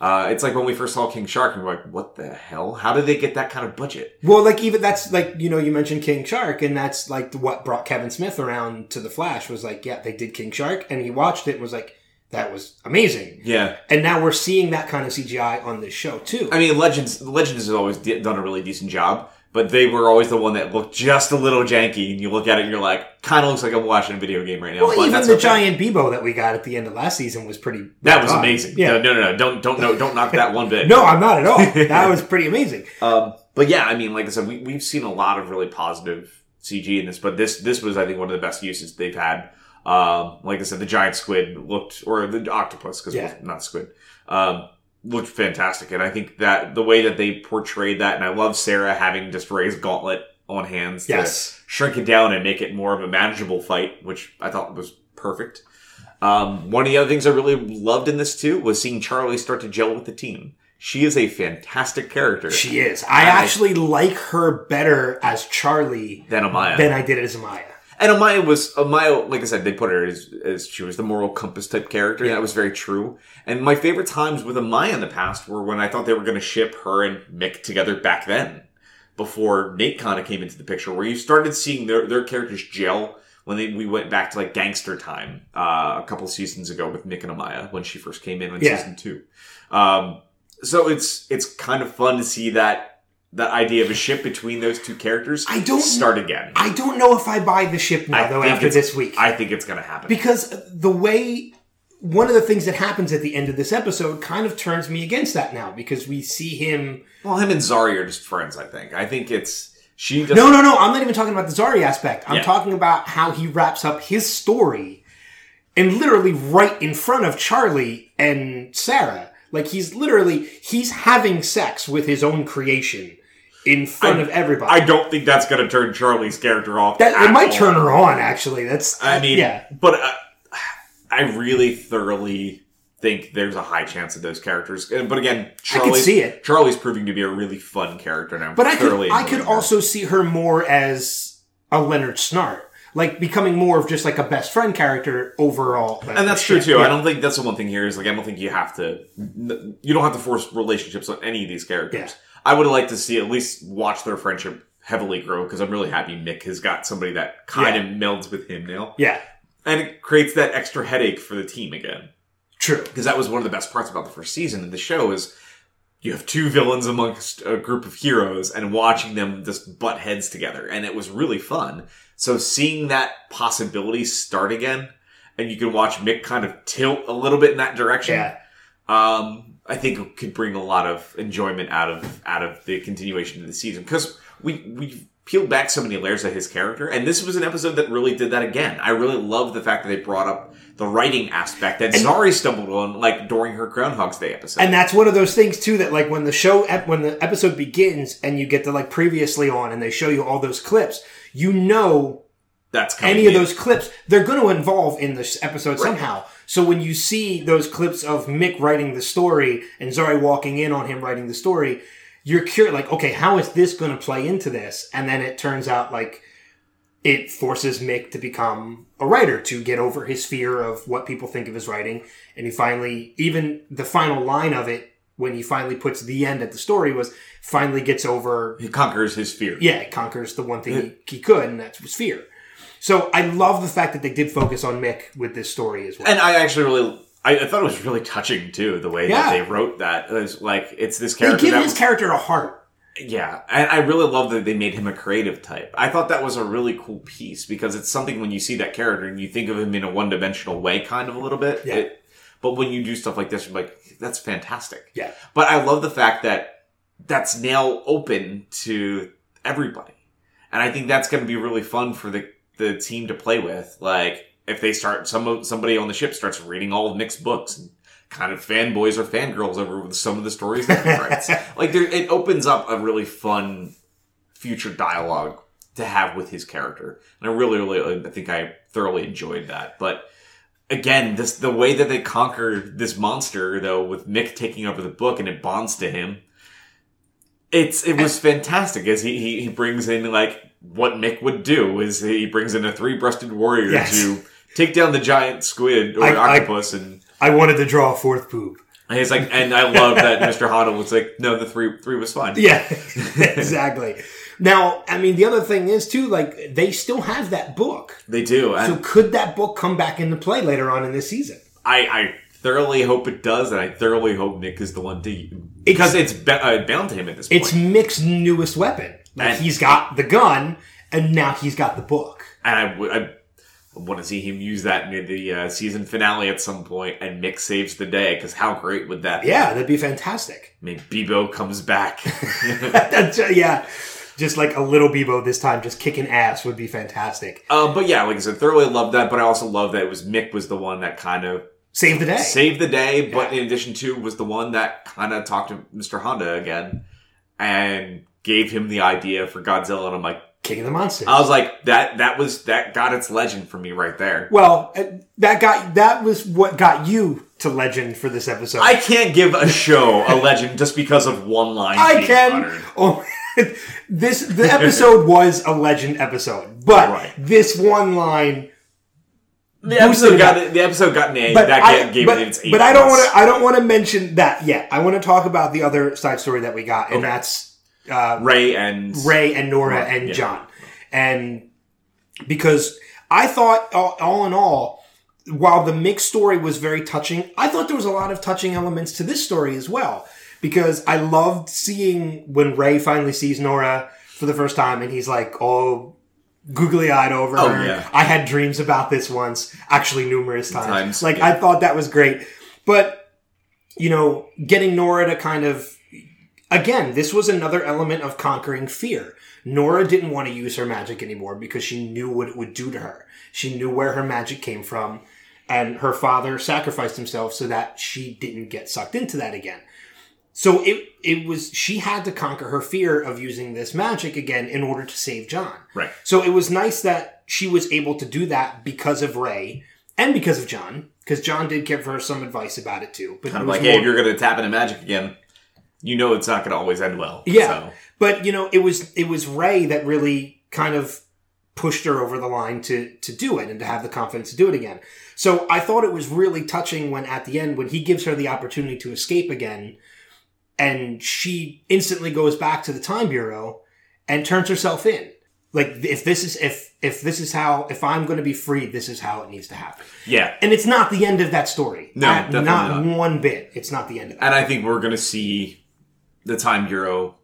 Uh, it's like when we first saw King Shark, and we're like, what the hell? How did they get that kind of budget? Well, like even that's like you know you mentioned King Shark, and that's like what brought Kevin Smith around to the Flash was like, yeah, they did King Shark, and he watched it and was like, that was amazing. Yeah. And now we're seeing that kind of CGI on this show too. I mean, Legends Legends has always done a really decent job, but they were always the one that looked just a little janky, and you look at it and you're like, kind of looks like I'm watching a video game right now. well, but even the okay. giant Beebo that we got at the end of last season was pretty. That was God. amazing. Yeah. No, no, no, no. Don't, don't, no, don't knock that one bit. No, I'm not at all. That was pretty amazing. Um, but yeah, I mean, like I said, we, we've seen a lot of really positive CG in this, but this this was, I think, one of the best uses they've had. Um, like I said, the giant squid looked, or the octopus, because Yeah. not squid, um, looked fantastic. And I think that the way that they portrayed that, and I love Sarah having just Ray's gauntlet on hands to Yes. shrink it down and make it more of a manageable fight, which I thought was perfect. Um, one of the other things I really loved in this too was seeing Charlie start to gel with the team. She is a fantastic character. She is. I I- actually like her better as Charlie than Amaya. than I did as Amaya. And Amaya was Amaya, like I said, they put her as, as she was the moral compass type character. and That was very true. And my favorite times with Amaya in the past were when I thought they were going to ship her and Mick together back then, before Nate kind of came into the picture, where you started seeing their their characters gel when they, we went back to like gangster time uh, a couple seasons ago with Mick and Amaya when she first came in on Yeah. season two. Um, so it's it's kind of fun to see that that idea of a ship between those two characters. I don't- start again. I don't know if I buy the ship now, I though, after this week. I think it's going to happen. because the way one of the things that happens at the end of this episode kind of turns me against that now because we see him well, him and Zari are just friends. I think. I think it's she. Doesn't, no no no i'm not even talking about the zari aspect i'm Yeah. talking about how he wraps up his story and literally right in front of charlie and sarah like he's literally he's having sex with his own creation in front I- of everybody I don't think that's going to turn Charlie's character off. that it might all. turn her on actually that's I mean, yeah but uh, I really thoroughly think there's a high chance of those characters. But again, Charlie's, see it. Charlie's proving to be a really fun character now. But I could I could her. also see her more as a Leonard Snart, like becoming more of just like a best friend character overall. and that's true too. Yeah. I don't think that's the one thing here is like I don't think you have to you don't have to force relationships on any of these characters. Yeah. I would like to see at least watch their friendship heavily grow because I'm really happy Mick has got somebody that kind Yeah. of melds with him now, Yeah, and it creates that extra headache for the team again. true. because that was one of the best parts about the first season of the show is you have two villains amongst a group of heroes and watching them just butt heads together and it was really fun so seeing that possibility start again and you can watch mick kind of tilt a little bit in that direction Yeah, um, I think it could bring a lot of enjoyment out of out of the continuation of the season because we we peeled back so many layers of his character, and this was an episode that really did that again. I really love the fact that they brought up the writing aspect that Zari stumbled on, like during her Groundhog's Day episode. and that's one of those things too that like when the show when the episode begins and you get to like previously on and they show you all those clips, you know That's any of in. those clips they're going to involve in this episode somehow. So when you see those clips of Mick writing the story and Zari walking in on him writing the story, you're curious like, okay, how is this going to play into this? And then it turns out like it forces Mick to become a writer to get over his fear of what people think of his writing. And he finally, even the final line of it, when he finally puts the end at the story was finally gets over He conquers his fear. yeah, conquers the one thing he, he could, and that was fear. So I love the fact that they did focus on Mick with this story as well. And I actually really, I, I thought it was really touching too, the way Yeah. that they wrote that. It was like, it's this they character give that his was- character a heart. Yeah, and I really love that they made him a creative type. I thought that was a really cool piece because it's something when you see that character and you think of him in a one-dimensional way, kind of a little bit. Yeah. It- but when you do stuff like this, you're like, that's fantastic. Yeah. But I love the fact that that's now open to everybody, and I think that's going to be really fun for the the team to play with. Like if they start some somebody on the ship starts reading all of Mick's books and kind of fanboys or fangirls over with some of the stories that he writes. like there, it opens up a really fun future dialogue to have with his character, and I really, really, I think I thoroughly enjoyed that. But again, this the way that they conquer this monster, though, with Mick taking over the book and it bonds to him. It's it was fantastic as he, he he brings in like what Mick would do is he brings in a three breasted warrior Yes. to take down the giant squid or I- I- octopus and I wanted to draw a fourth boob. and he's like, and I love that Mr. Honda was like, no, the three three was fine. Yeah, exactly. Now, I mean, the other thing is too, like they still have that book. They do. And So could that book come back into play later on in this season? I, I thoroughly hope it does, and I thoroughly hope Mick is the one to because it's, be, uh, bound to him at this point. It's Mick's newest weapon. Like And- he's got the gun, and now he's got the book. and I, w- I want to see him use that in the uh, season finale at some point, and Mick saves the day. Because how great would that? be? Yeah, that'd be fantastic. I mean, Beebo comes back. Yeah, just like a little Beebo this time, just kicking ass would be fantastic. uh, but yeah, like I said, thoroughly loved that. But I also love that it was Mick was the one that kind of Save the day. Save the day. But Yeah. in addition to, was the one that kind of talked to Mr. Honda again and gave him the idea for Godzilla. And I'm like. King of the Monsters. I was like, that that was that got its legend for me right there. well, uh, that got that was what got you to legend for this episode. I can't give a show a legend just because of one line. I can. uttered. Oh, this the episode was a legend episode, but Right. this one line. The episode got it. The episode got an A. But that I, gave but, it its. A but I don't want to. I don't want to mention that yet. I want to talk about the other side story that we got, and Okay. that's uh, Ray and Ray and Nora Right, and yeah. John. And because I thought, all, all in all, while the Mick story was very touching, I thought there was a lot of touching elements to this story as well. Because I loved seeing when Ray finally sees Nora for the first time and he's like all googly eyed over Oh, her. yeah. I had dreams about this once, actually numerous times. Times, like yeah. I thought that was great. But, you know, getting Nora to kind of again, this was another element of conquering fear. Nora didn't want to use her magic anymore because she knew what it would do to her. She knew where her magic came from, and her father sacrificed himself so that she didn't get sucked into that again. So it it was she had to conquer her fear of using this magic again in order to save John. Right. So it was nice that she was able to do that because of Ray and because of John, because John did give her some advice about it too. But kind of like, hey, if you're going to tap into magic again, you know it's not going to always end well. Yeah. So, But you know, it was it was Ray that really kind of pushed her over the line to to do it and to have the confidence to do it again. So I thought it was really touching when at the end when he gives her the opportunity to escape again and she instantly goes back to the time bureau and turns herself in. Like if this is if if this is how if I'm going to be freed, this is how it needs to happen. yeah. And it's not the end of that story. No, not, not. one bit. It's not the end of that. And I think we're going to see the Time Bureau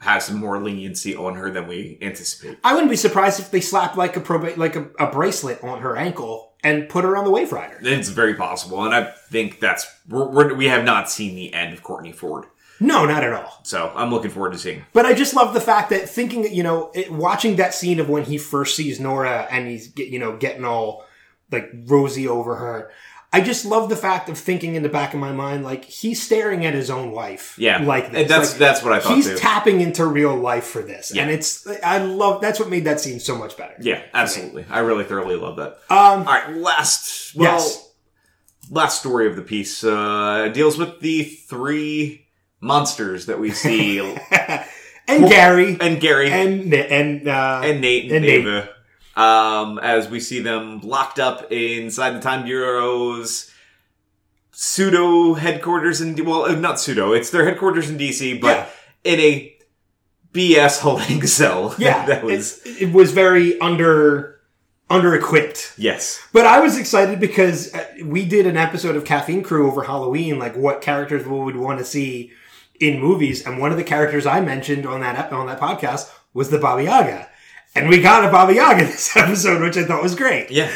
has some more leniency on her than we anticipate. I wouldn't be surprised if they slapped like a proba- like a, a bracelet on her ankle and put her on the Wave Rider. It's very possible, and I think that's we're, we're, we have not seen the end of Courtney Ford, No, not at all. so I'm looking forward to seeing. But I just love the fact that thinking, you know, it, watching that scene of when he first sees Nora and he's get, you know getting all like rosy over her. I just love the fact of thinking in the back of my mind like he's staring at his own wife. Yeah, like this. That's Like, that's what I thought he's too. tapping into real life for this, Yeah. and it's I love that's what made that scene so much better. yeah, absolutely. I really thoroughly love that. Um. All right, last well, Yes. last story of the piece uh, deals with the three monsters that we see, and Gary and Gary and and uh, and Nate and, and Nate. Ava, um, as we see them locked up inside the Time Bureau's pseudo headquarters in well, uh, not pseudo, it's their headquarters in DC, but in a BS holding cell. yeah, that was it, it was very under under equipped. yes, But I was excited because uh, we did an episode of Caffeine Crew over Halloween, like what characters we would want to see in movies, and one of the characters I mentioned on that on that podcast was the Baba Yaga, and we got a Baba Yaga this episode, which I thought was great. yeah.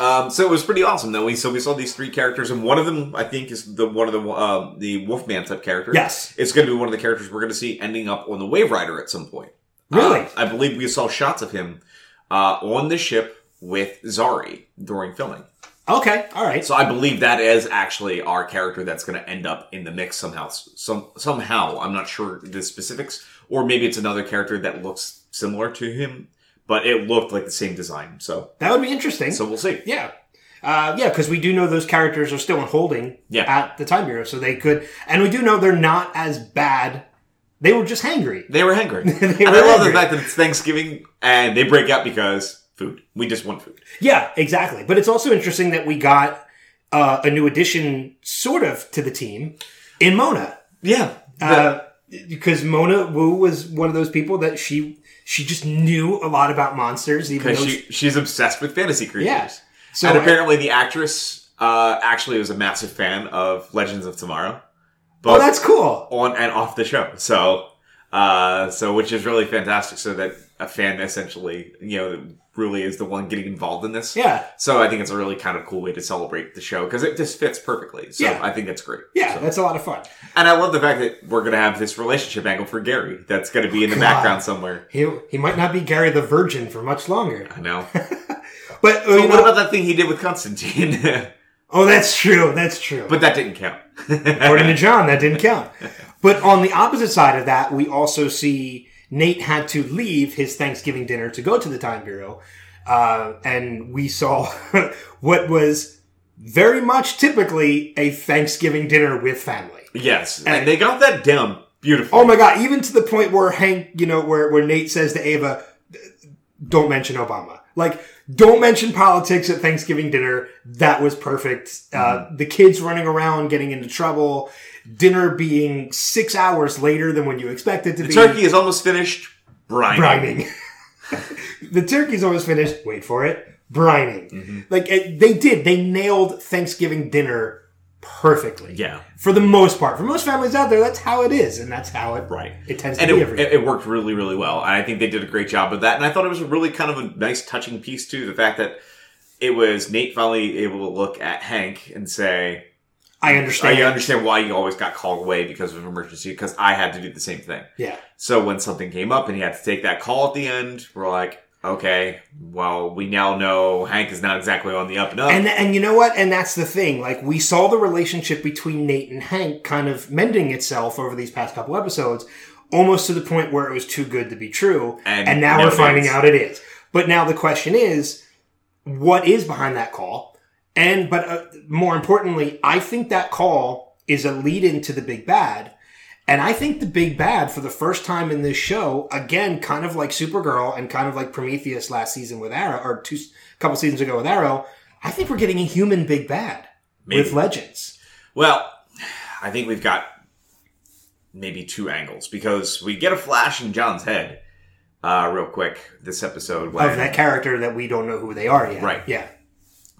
Um, so it was pretty awesome though. We so we saw these three characters, and one of them I think is the one of the uh, the Wolfman type character. Yes. it's going to be one of the characters we're going to see ending up on the Wave Rider at some point. Really? Uh, I believe we saw shots of him uh, on the ship with Zari during filming. Okay, all right. So I believe that is actually our character that's going to end up in the mix somehow. Some somehow I'm not sure the specifics, or maybe it's another character that looks similar to him, but it looked like the same design. So That would be interesting. so we'll see. Yeah. Uh, yeah, because we do know those characters are still in holding Yeah. at the Time Bureau, so they could, and we do know they're not as bad. They were just hangry. They were hangry. They and were I love hungry. the fact that it's Thanksgiving and they break out because food. We just want food. Yeah, exactly. But it's also interesting that we got uh, a new addition, sort of, to the team in Mona. Yeah, Uh, because Mona Wu was one of those people that she she just knew a lot about monsters, even though she she's obsessed with fantasy creatures. Yeah. So and I- apparently, the actress uh, actually was a massive fan of Legends of Tomorrow. oh, that's cool. on and off the show. So, uh, so which is really fantastic. So that a fan essentially, you know, really is the one getting involved in this. Yeah, So I think it's a really kind of cool way to celebrate the show because it just fits perfectly. So Yeah. I think that's great. yeah, So- that's a lot of fun. and I love the fact that we're gonna have this relationship angle for Gary. That's gonna be in the God. background somewhere. He he might not be Gary the Virgin for much longer, I know. but, uh, but what know- about that thing he did with Constantine? oh, that's true. That's true. but that didn't count. According to John, that didn't count. But on the opposite side of that, we also see Nate had to leave his Thanksgiving dinner to go to the Time Bureau. Uh, and we saw what was very much typically a Thanksgiving dinner with family. yes, and they got that down Beautiful. Oh my god! Even to the point where Hank, you know, where where Nate says to Ava, "Don't mention Obama." Like, don't mention politics at Thanksgiving dinner. That was perfect. Uh, the kids running around getting into trouble. Dinner being six hours later than when you expect it to be. the be. turkey is almost finished. Brining. brining. the turkey's almost finished. Wait for it. Brining. Mm-hmm. Like it, they did. They nailed Thanksgiving dinner perfectly. Yeah. For the most part, for most families out there, that's how it is, and that's how it Right. It tends and to be it, every it, it worked really, really well. And I think they did a great job of that. And I thought it was a really kind of a nice, touching piece too. The fact that it was Nate finally able to look at Hank and say, I understand. "I understand why you always got called away because of emergency. Because I had to do the same thing." Yeah. So when something came up and he had to take that call at the end, we're like, "Okay, well, we now know Hank is not exactly on the up and up." And and you know what? And that's the thing. Like we saw the relationship between Nate and Hank kind of mending itself over these past couple episodes, almost to the point where it was too good to be true. And now no, we're finding is. out it is. But now the question is, what is behind that call? And but uh, more importantly, I think that call is a lead into the big bad. And I think the big bad for the first time in this show, again, kind of like Supergirl and kind of like Prometheus last season with Arrow, or two couple seasons ago with Arrow, I think we're getting a human big bad Maybe. with Legends. Well, I think we've got maybe two angles because we get a flash in John's head uh, real quick this episode. When, Of that character that we don't know who they are yet. Right. Yeah.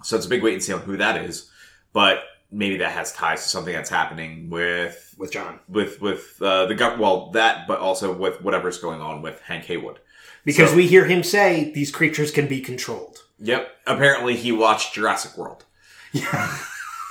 So it's a big wait and see on who that is, but maybe that has ties to something that's happening with With John. with with uh, the gov- well that, but also with whatever's going on with Hank Heywood. Because So- we hear him say these creatures can be controlled. Yep. Apparently, he watched Jurassic World.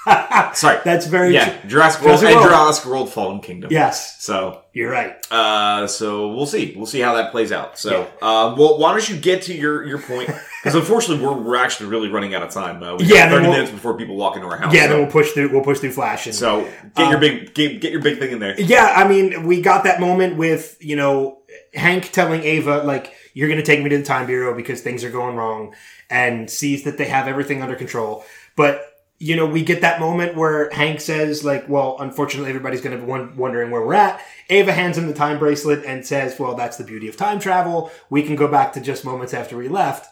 Sorry. That's very yeah, true. Jurassic World Jurassic and World. Jurassic World: Fallen Kingdom. Yes, So you're right. Uh, so we'll see. We'll see how that plays out. So, uh, well, why don't you get to your your point? Because unfortunately, we're we're actually really running out of time. Uh, we Yeah, thirty we'll- minutes before people walk into our house. Yeah, so, then we'll push through. We'll push through Flash. And, so get your Uh, big get, get your big thing in there. yeah, I mean, we got that moment with you know Hank telling Ava like you're going to take me to the time bureau because things are going wrong, and sees that they have everything under control. But you know, we get that moment where Hank says like, "Well, unfortunately, everybody's going to be won- wondering where we're at." Ava hands him the time bracelet and says, "Well, that's the beauty of time travel. We can go back to just moments after we left."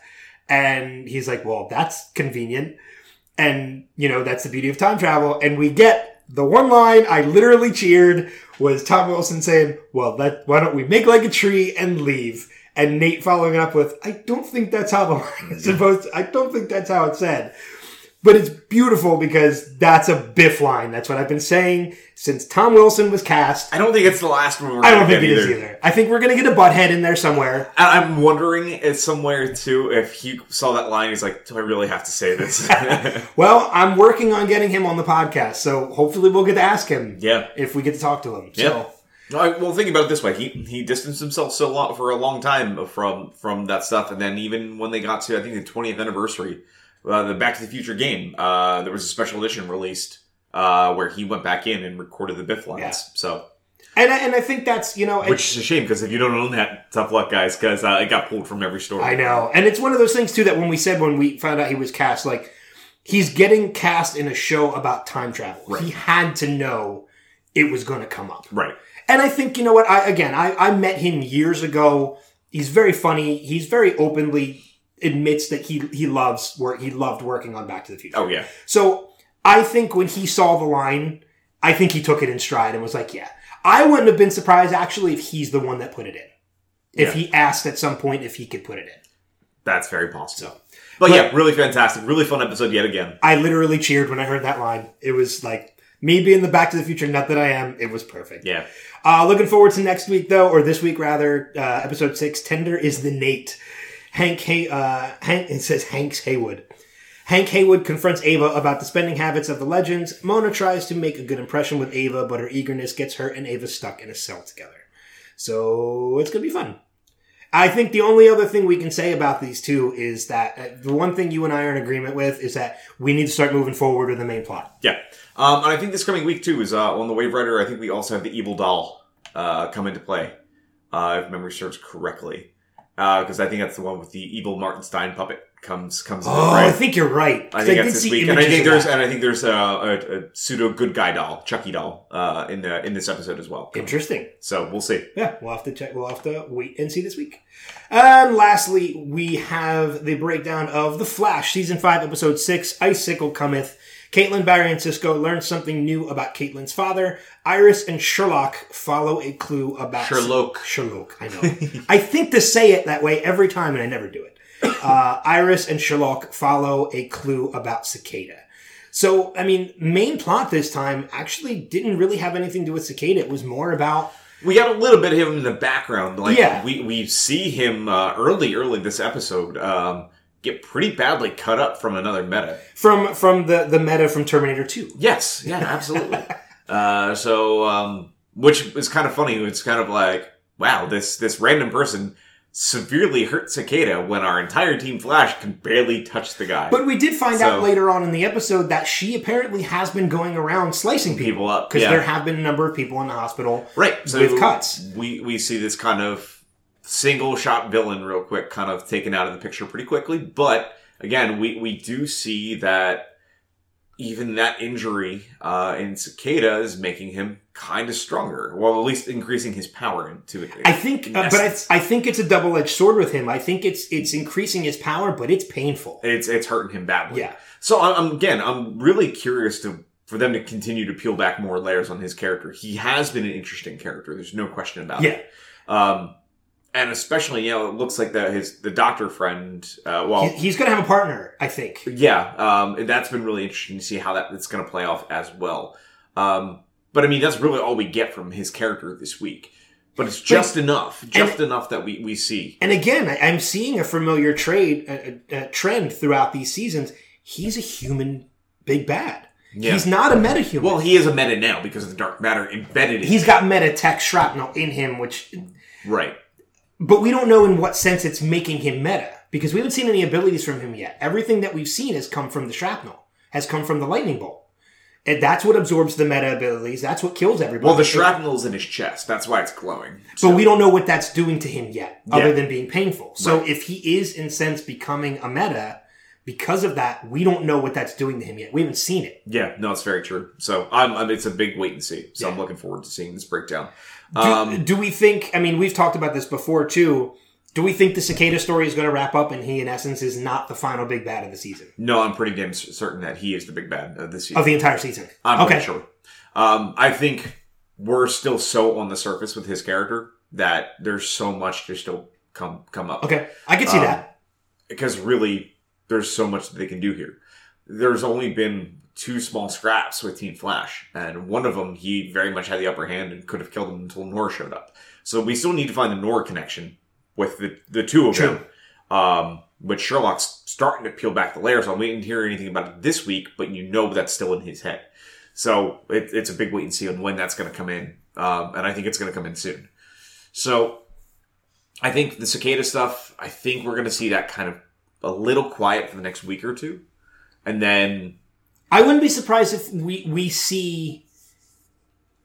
And he's like, "Well, that's convenient." And, you know, that's the beauty of time travel. And we get the one line I literally cheered was Tom Wilson saying, well, that, why don't we make like a tree and leave? And Nate following up with, I don't think that's how the line is supposed to, I don't think that's how it's said. But it's beautiful because that's a Biff line. That's what I've been saying since Tom Wilson was cast. I don't think it's the last one. We're I don't think it get is either. I think we're going to get a butthead in there somewhere. I- I'm wondering if somewhere too if he saw that line, he's like, "Do I really have to say this?" Well, I'm working on getting him on the podcast, so hopefully we'll get to ask him. Yeah. If we get to talk to him. So. Yeah. No, well, think about it this way: he he distanced himself so long for a long time from from that stuff, and then even when they got to I think the 20th anniversary, uh, the Back to the Future game, uh, there was a special edition released uh, where he went back in and recorded the Biff lines. Yeah. So, And I, and I think that's you know which is a shame because if you don't own that, tough luck, guys, because uh, it got pulled from every store. I know, and it's one of those things too that when we said when we found out he was cast, like he's getting cast in a show about time travel. Right. He had to know it was going to come up, Right. and I think you know what? I again, I, I met him years ago. He's very funny. He's very openly admits that he he loves work. He loved working on Back to the Future. Oh yeah. So I think when he saw the line, I think he took it in stride and was like, yeah. I wouldn't have been surprised actually if he's the one that put it in. If Yeah. he asked at some point if he could put it in. That's very possible. But, But- yeah, really fantastic, really fun episode yet again. I literally cheered when I heard that line. It was like me being the Back to the Future nut that I am. It was perfect. Yeah. Uh, looking forward to next week though, or this week rather. Uh, episode six. Tender is the Nate. Hank. Hay, uh, Hank. It says Hank's Heywood. Hank Heywood confronts Ava about the spending habits of the legends. Mona tries to make a good impression with Ava, but her eagerness gets her and Ava stuck in a cell together. So it's gonna be fun. I think the only other thing we can say about these two is that uh, the one thing you and I are in agreement with is that we need to start moving forward with the main plot. Yeah. Um, and I think this coming week too is uh, on the Wave Rider. I think we also have the Evil Doll uh, come into play, uh, if memory serves correctly. Because I think that's the one with the evil Martin Stein puppet comes comes. Oh, play. I think you're right. I think did that's this week, and I think there's that. and I think there's a, a, a pseudo good guy doll, Chucky doll, uh, in the in this episode as well. interesting. So we'll see. Yeah, we'll have to check. We'll have to wait and see this week. And lastly, we have the breakdown of The Flash, season five, episode six. Icicle cometh. Caitlin, Barry, and Cisco learn something new about Caitlin's father. Iris and Sherloque follow a clue about Sherloque. Sherloque. I know. I think to say it that way every time, and I never do it. Uh, Iris and Sherloque follow a clue about Cicada. So, I mean, main plot this time actually didn't really have anything to do with Cicada. It was more about We got a little bit of him in the background. Like Yeah. we we see him uh, early early this episode um, get pretty badly cut up from another meta. from from the the meta from Terminator Two. Yes, yeah, absolutely. uh, so, um, which is kind of funny. It's kind of like, wow, this this random person severely hurt Cicada when our entire team Flash can barely touch the guy. But we did find out later on in the episode that she apparently has been going around slicing people people up because yeah. there have been a number of people in the hospital right so with cuts. We we see this kind of single shot villain real quick, kind of taken out of the picture pretty quickly. But again, we we do see that even that injury uh, in Cicada is making him kind of stronger. Well, at least increasing his power to it. I think, uh, but I. I think it's a double edged sword with him. I think it's it's increasing his power, but it's painful. it's it's hurting him badly. Yeah. So I'm again, I'm really curious to for them to continue to peel back more layers on his character. He has been an interesting character. There's no question about Yeah. it. Um, and especially you know, it looks like the his the doctor friend. Uh, well, He- he's going to have a partner, I think. yeah, um, that's been really interesting to see how that it's going to play off as well. Um, but I mean, that's really all we get from his character this week. But it's just enough, just enough that we we see. And again, I, I'm seeing a familiar trade a, a, a trend throughout these seasons. He's a human big bad. Yeah. He's not a metahuman. Well, he is a meta now because of the dark matter embedded. in he's him. got meta tech shrapnel in him, which right. But we don't know in what sense it's making him meta because we haven't seen any abilities from him yet. Everything that we've seen has come from the shrapnel, has come from the lightning bolt. And that's what absorbs the meta abilities. That's what kills everybody. Well, the shrapnel's in his chest. That's why it's glowing. But we don't know what that's doing to him yet, Yeah. other than being painful. So Right. if he is, in sense, becoming a meta, because of that, we don't know what that's doing to him yet. We haven't seen it. Yeah, no, it's very true. So I'm, I'm it's a big wait and see. So I'm looking forward to seeing this breakdown. Do, Um, do we think, I mean, we've talked about this before too. Do we think the cicada story is going to wrap up and he, in essence, is not the final big bad of the season? no, I'm pretty damn certain that he is the big bad of the season. Of the entire season? I'm okay. pretty sure. Um, I think we're still so on the surface with his character that there's so much to still come come up. Okay. I can see Um, that. because really there's so much that they can do here. There's only been two small scraps with Team Flash, and one of them he very much had the upper hand and could have killed him until Nora showed up. So we still need to find the Nora connection with the the two of True. them. Um, but Sherloque's starting to peel back the layers. I'm waiting to hear anything about it this week, but you know that's still in his head. So it, it's a big wait and see on when that's going to come in, um, and I think it's going to come in soon. So I think the cicada stuff. I think we're going to see that kind of a little quiet for the next week or two, and then I wouldn't be surprised if we we see.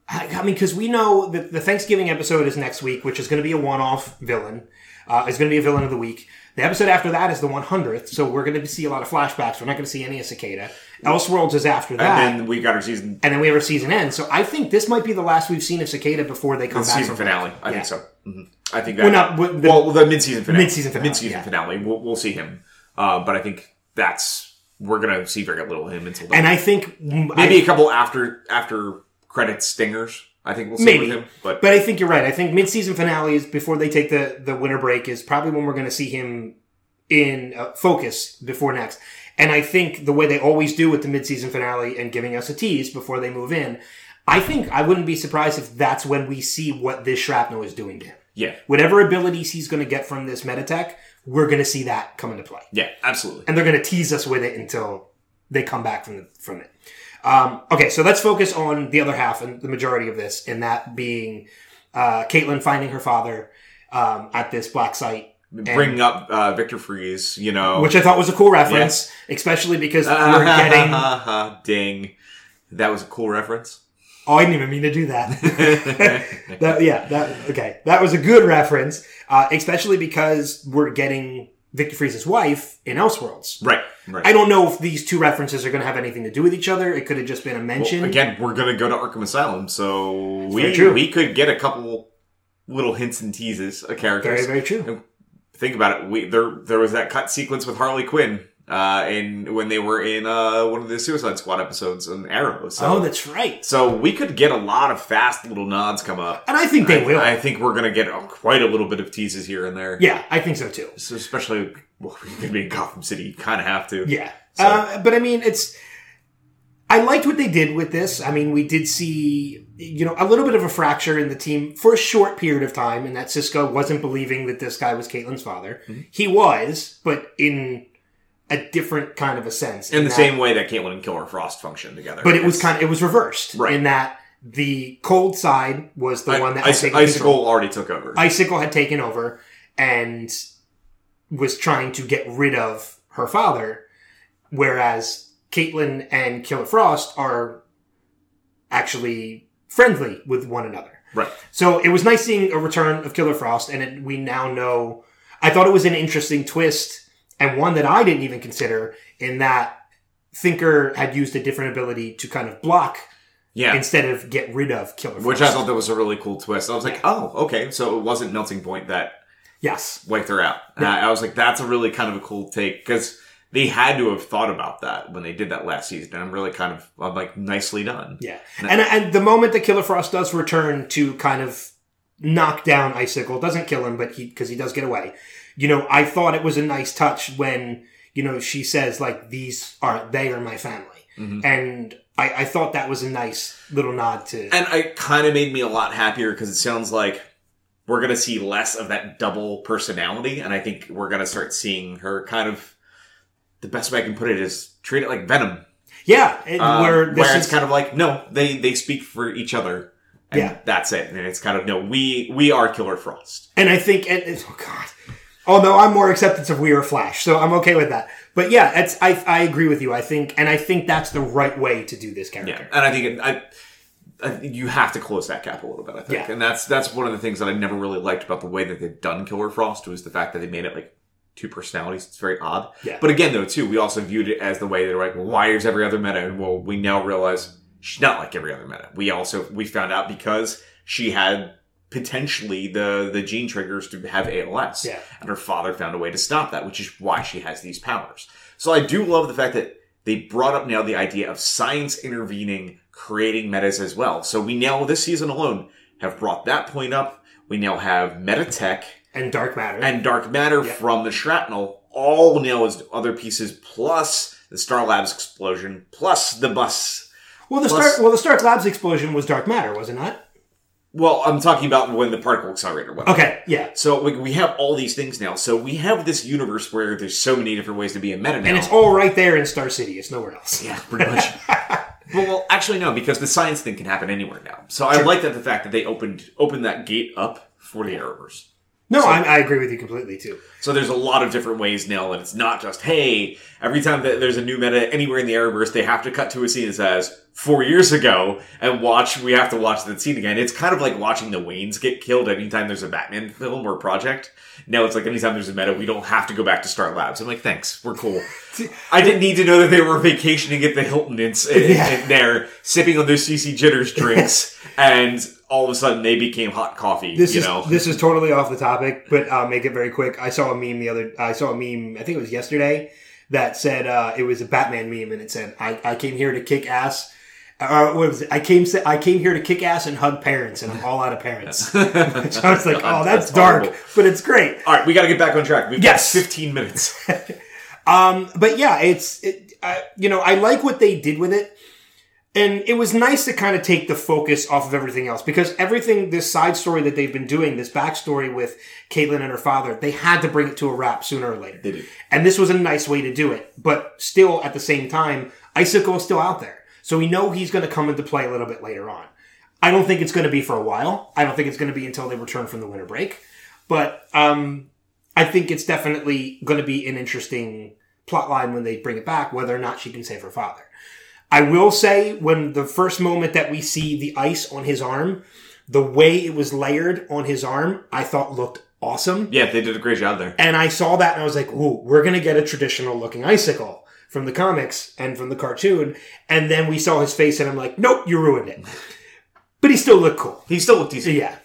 I mean, because we know that the Thanksgiving episode is next week, which is going to be a one-off villain. Uh, is going to be a villain of the week. The episode after that is the 100th, so we're going to see a lot of flashbacks. We're not going to see any of Cicada. Elseworlds is after that, and then we got our season and then we have our season end. So I think this might be the last we've seen of Cicada before they come the back. season finale. break. I Yeah. think so. hmm I think that. Well, not the- well, the mid-season finale. Mid-season finale, Mid-season yeah. finale. We'll, we'll see him, uh, but I think that's we're going to see very little of him until then. And I think maybe I- a couple after after credit stingers. I think we'll see Maybe. with him, but, But I think you're right. I think mid-season finale is before they take the the winter break is probably when we're going to see him in uh, focus before next. And I think the way they always do with the mid-season finale and giving us a tease before they move in, I think I wouldn't be surprised if that's when we see what this shrapnel is doing to him. yeah, Whatever abilities he's going to get from this Metatech, we're going to see that come into play yeah, absolutely. and they're going to tease us with it until they come back from the, from it. Um, okay, so let's focus on the other half and the majority of this, and that being uh, Caitlin finding her father um, at this black site, Bringing up uh, Victor Fries, you know, which I thought was a cool reference, especially because we're getting ding. That was a cool reference. Oh, I didn't even mean to do that. that yeah, that okay. That was a good reference, uh, especially because we're getting Victor Fries's wife in Elseworlds. Right. Right. I don't know if these two references are going to have anything to do with each other. It could have just been a Well, mention. again, we're gonna go to Arkham Asylum, so we we could get a couple little hints and teases of characters. very very true. Think about it. We there there was that cut sequence with Harley Quinn, uh, in when they were in uh one of the Suicide Squad episodes on Arrow. So oh, that's right. so we could get a lot of fast little nods come up. And I think they I, will. I think we're gonna get uh, quite a little bit of teases here and there. yeah, I think so too. So especially well, we're gonna be in Gotham City. You kind of have to. Yeah. So- Uh, but I mean, it's. I liked what they did with this. I mean, we did see, you know, a little bit of a fracture in the team for a short period of time, and that Cisco wasn't believing that this guy was Caitlin's father. Mm-hmm. He was, but in a different kind of a sense. In the that- same way that Caitlin and Killer Frost function together. But it was kind of, it was reversed. Right. In that the cold side was the I- one that taken Icicle control. already took over. Icicle had taken over and was trying to get rid of her father, whereas Caitlin and Killer Frost are actually friendly with one another. right. So it was nice seeing a return of Killer Frost, and it, we now know. I thought it was an interesting twist, and one that I didn't even consider, in that Thinker had used a different ability to kind of block Yeah. instead of get rid of Killer Frost. Which I thought that was a really cool twist. I was like, oh, okay, so it wasn't Melting Point that yes, wiped her out. And I, I was like, that's a really kind of a cool take because they had to have thought about that when they did that last season. And I'm really kind of, I'm like, nicely done. Yeah, and and the moment that Killer Frost does return to kind of knock down Icicle, doesn't kill him, but he because he does get away. You know, I thought it was a nice touch when you know she says like these are they are my family, and I, I thought that was a nice little nod to. And it kind of made me a lot happier because it sounds like we're going to see less of that double personality. And I think we're going to start seeing her kind of, the best way I can put it is treat it like Venom. yeah, and Um, where where, it's is kind of like no, they they speak for each other. And Yeah. that's it. And it's kind of no, we we are Killer Frost. And I think, and- oh god. Although I'm more acceptance of We Are Flash, so I'm okay with that. But yeah, it's I I agree with you. I think, and I think that's the right way to do this character. Yeah, and I think it, I, I you have to close that gap a little bit. I think, Yeah. and that's that's one of the things that I never really liked about the way that they've done Killer Frost was the fact that they made it like two personalities. It's very odd. Yeah. But again, though, too, we also viewed it as the way they're like, well, why is every other meta? And well, we now realize she's not like every other meta. We also we found out because she had potentially the the gene triggers to have ALS. Yeah. And her father found a way to stop that, which is why she has these powers. So I do love the fact that they brought up now the idea of science intervening, creating metas as well. So we now, this season alone, have brought that point up. We now have meta tech And Dark Matter. and dark matter Yeah. from the shrapnel, all now as other pieces, plus the Star Labs explosion, plus the bus. well, the plus- Stark well the Stark Labs explosion was Dark Matter, was it not? Well, I'm talking about when the particle accelerator went. Okay, yeah. So we, we have all these things now. So we have this universe where there's so many different ways to be a meta now. And it's all right there in Star City. It's nowhere else. Yeah, pretty much. well, well, actually, no, because the science thing can happen anywhere now. So I like that the fact that they opened opened that gate up for the Arrowverse. No, I, I agree with you completely too. So there's a lot of different ways now, and it's not just hey, every time that there's a new meta anywhere in the Arrowverse, they have to cut to a scene that says four years ago and watch. We have to watch that scene again. It's kind of like watching the Waynes get killed anytime there's a Batman film or project. Now it's like anytime there's a meta, we don't have to go back to Star Labs. I'm like, thanks, we're cool. I didn't need to know that they were vacationing at the Hilton in, in, Yeah. in there, sipping on their CC Jitters drinks, and all of a sudden they became hot coffee. This you is know, this is totally off the topic, but I'll make it very quick. I saw a meme the other. I saw a meme. I think it was yesterday that said uh, it was a Batman meme, and it said, "I, I came here to kick ass." Uh, what was it? I came I came here to kick ass and hug parents, and I'm all out of parents. so I was like, "Oh, that's, that's dark," horrible. but it's great. all right, we got to get back on track. We've Yes. got 15 minutes. Um, but yeah, it's it, I, you know I like what they did with it, and it was nice to kind of take the focus off of everything else because everything this side story that they've been doing, this backstory with Caitlin and her father, they had to bring it to a wrap sooner or later. They did. and this was a nice way to do it. But still, at the same time, Icicle is still out there, so we know he's going to come into play a little bit later on. I don't think it's going to be for a while. I don't think it's going to be until they return from the winter break. But um, I think it's definitely going to be an interesting plot line when they bring it back, whether or not she can save her father. I will say when the first moment that we see the ice on his arm, the way it was layered on his arm, I thought looked awesome. Yeah, they did a great job there. And I saw that and I was like, ooh, we're going to get a traditional looking icicle from the comics and from the cartoon. And then we saw his face and I'm like, nope, you ruined it. But he still looked cool. He still looked decent. Yeah.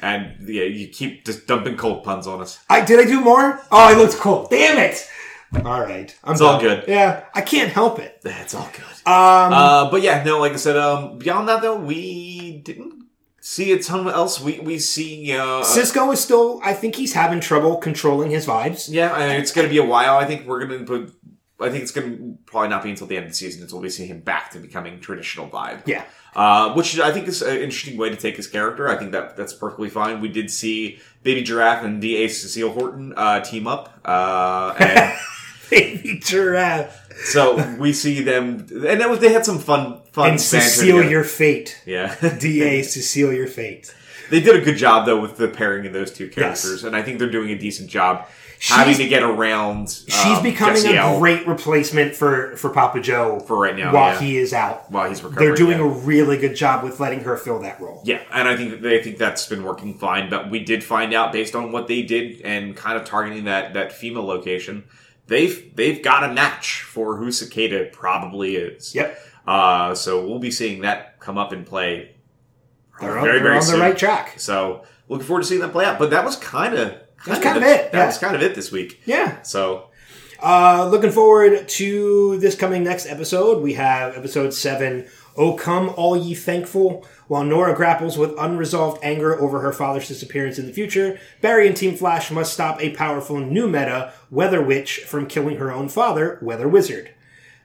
And yeah, you keep just dumping cold puns on us. I did I do more? Oh, I looked cool. Damn it. All right. I'm It's all good. Yeah. I can't help it. That's all good. Um, Uh, but yeah, no, like I said, um, beyond that though, we didn't see a ton else. We we see, uh, Cisco is still, I think he's having trouble controlling his vibes. yeah, and it's gonna be a while. I think we're gonna put. I think it's gonna probably not be until the end of the season until we see him back to becoming traditional vibe. Yeah. Uh, which I think is an interesting way to take his character. I think that that's perfectly fine. We did see Baby Giraffe and D.A. Cecile Horton uh, team up, uh, and Baby giraffe. so we see them, and that was they had some fun fun And Cecile, your fate. yeah. DA, Cecile, your fate. They did a good job though with the pairing of those two characters, and I think they're doing a decent job having to get around. She's um, becoming Jessie a L great replacement for, for Papa Joe for right now. while yeah. he is out. while he's recovering. They're doing yeah. a really good job with letting her fill that role. Yeah, and I think that they think that's been working fine. But we did find out based on what they did and kind of targeting that that female location, they've they've got a match for who Cicada probably is. Yep. Uh, so we'll be seeing that come up in play They're on, very they're very on the right track. So looking forward to seeing that play out. But that was kind of That's kind of it, That yeah. was kind of it this week. Yeah. So Uh, looking forward to this coming next episode. We have episode 7 Oh Come All Ye Thankful. While Nora grapples with unresolved anger over her father's disappearance in the future, Barry and Team Flash must stop a powerful new meta, Weather Witch, from killing her own father, Weather Wizard.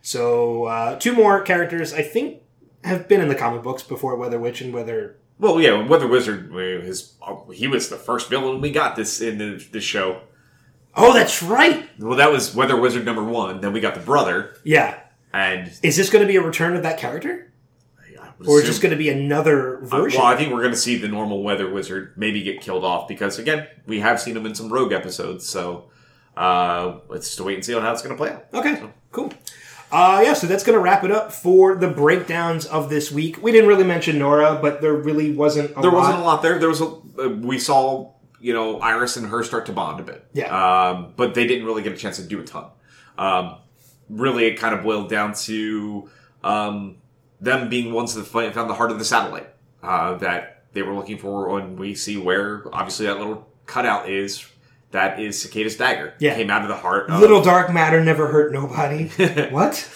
So, uh, two more characters I think have been in the comic books before Weather Witch and Weather. Well, yeah, Weather Wizard, uh, his, he was the first villain we got this in the, this show. Oh, that's right! Well, that was Weather Wizard number one. Then we got the brother, Yeah. and Is this going to be a return of that character? Or assume- just going to be another Uh, version? well, I think we're going to see the normal Weather Wizard maybe get killed off because again, we have seen him in some Rogue episodes. So uh, let's just wait and see on how it's going to play out. Okay, cool. Uh, yeah, so that's going to wrap it up for the breakdowns of this week. We didn't really mention Nora, but there really wasn't a There lot. wasn't a lot there. There was a uh, we saw you know Iris and her start to bond a bit. Yeah. Um, but they didn't really get a chance to do a ton. Um, really, it kind of boiled down to um, them being ones that found the heart of the satellite uh, that they were looking for. And we see where obviously that little cutout is. That is Cicada's dagger. Yeah. Came out of the heart. Of, Little dark matter never hurt nobody. what?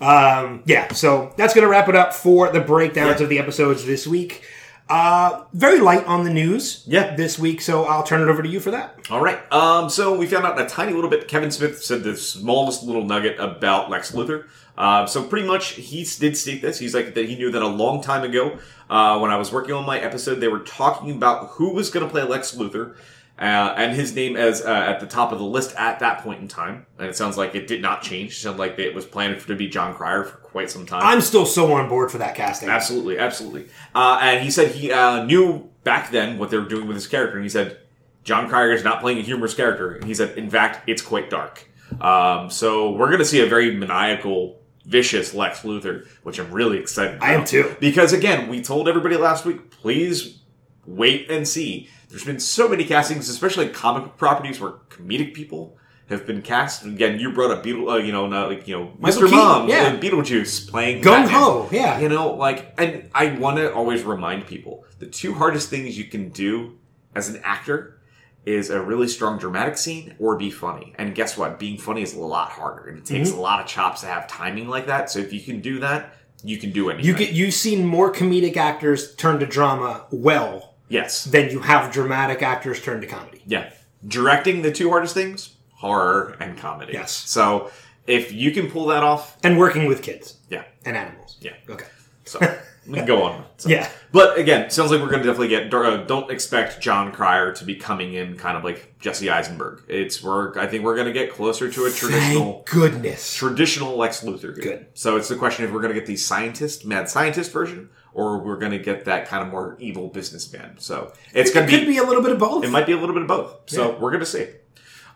Um, yeah, so that's going to wrap it up for the breakdowns Yeah. of the episodes this week. Uh, very light on the news Yeah. this week, so I'll turn it over to you for that. All right. Um, so we found out a tiny little bit. Kevin Smith said the smallest little nugget about Lex Luthor. Uh, so pretty much he did state this. He's like that he knew that a long time ago uh, when I was working on my episode, they were talking about who was going to play Lex Luthor. Uh, and his name as uh, at the top of the list at that point in time, and it sounds like it did not change. It sounded like it was planned for to be Jon Cryer for quite some time. I'm still so on board for that casting. Absolutely, absolutely. Uh, and he said he uh, knew back then what they were doing with his character, and he said Jon Cryer is not playing a humorous character. And he said, in fact, it's quite dark. Um, so we're going to see a very maniacal, vicious Lex Luthor, which I'm really excited. About. I am too. Because again, we told everybody last week, please wait and see. There's been so many castings, especially comic properties where comedic people have been cast. And again, you brought up Beetle, uh, you know, not like you know, Michael Mr. Keaton, Mom, yeah. and Beetlejuice playing Gung ho, yeah. You know, like, and I want to always remind people the two hardest things you can do as an actor is a really strong dramatic scene or be funny. And guess what? Being funny is a lot harder, and it takes Mm-hmm. a lot of chops to have timing like that. So if you can do that, you can do anything. You get you've seen more comedic actors turn to drama well yes, than you have dramatic actors turn to comedy. yeah. Directing the two hardest things: horror and comedy. Yes. So if you can pull that off, And working with kids yeah, and animals. yeah. Okay. So go on. So. Yeah. But again, sounds like we're going to definitely get. Uh, don't expect Jon Cryer to be coming in kind of like Jesse Eisenberg. It's we're. I think we're going to get closer to a traditional. Thank goodness. Traditional Lex Luthor. Good. So it's the question if we're going to get the scientist, mad scientist version, or we're going to get that kind of more evil businessman. So it's It going to could be a little bit of both. it might be a little bit of both. So Yeah. we're going to see.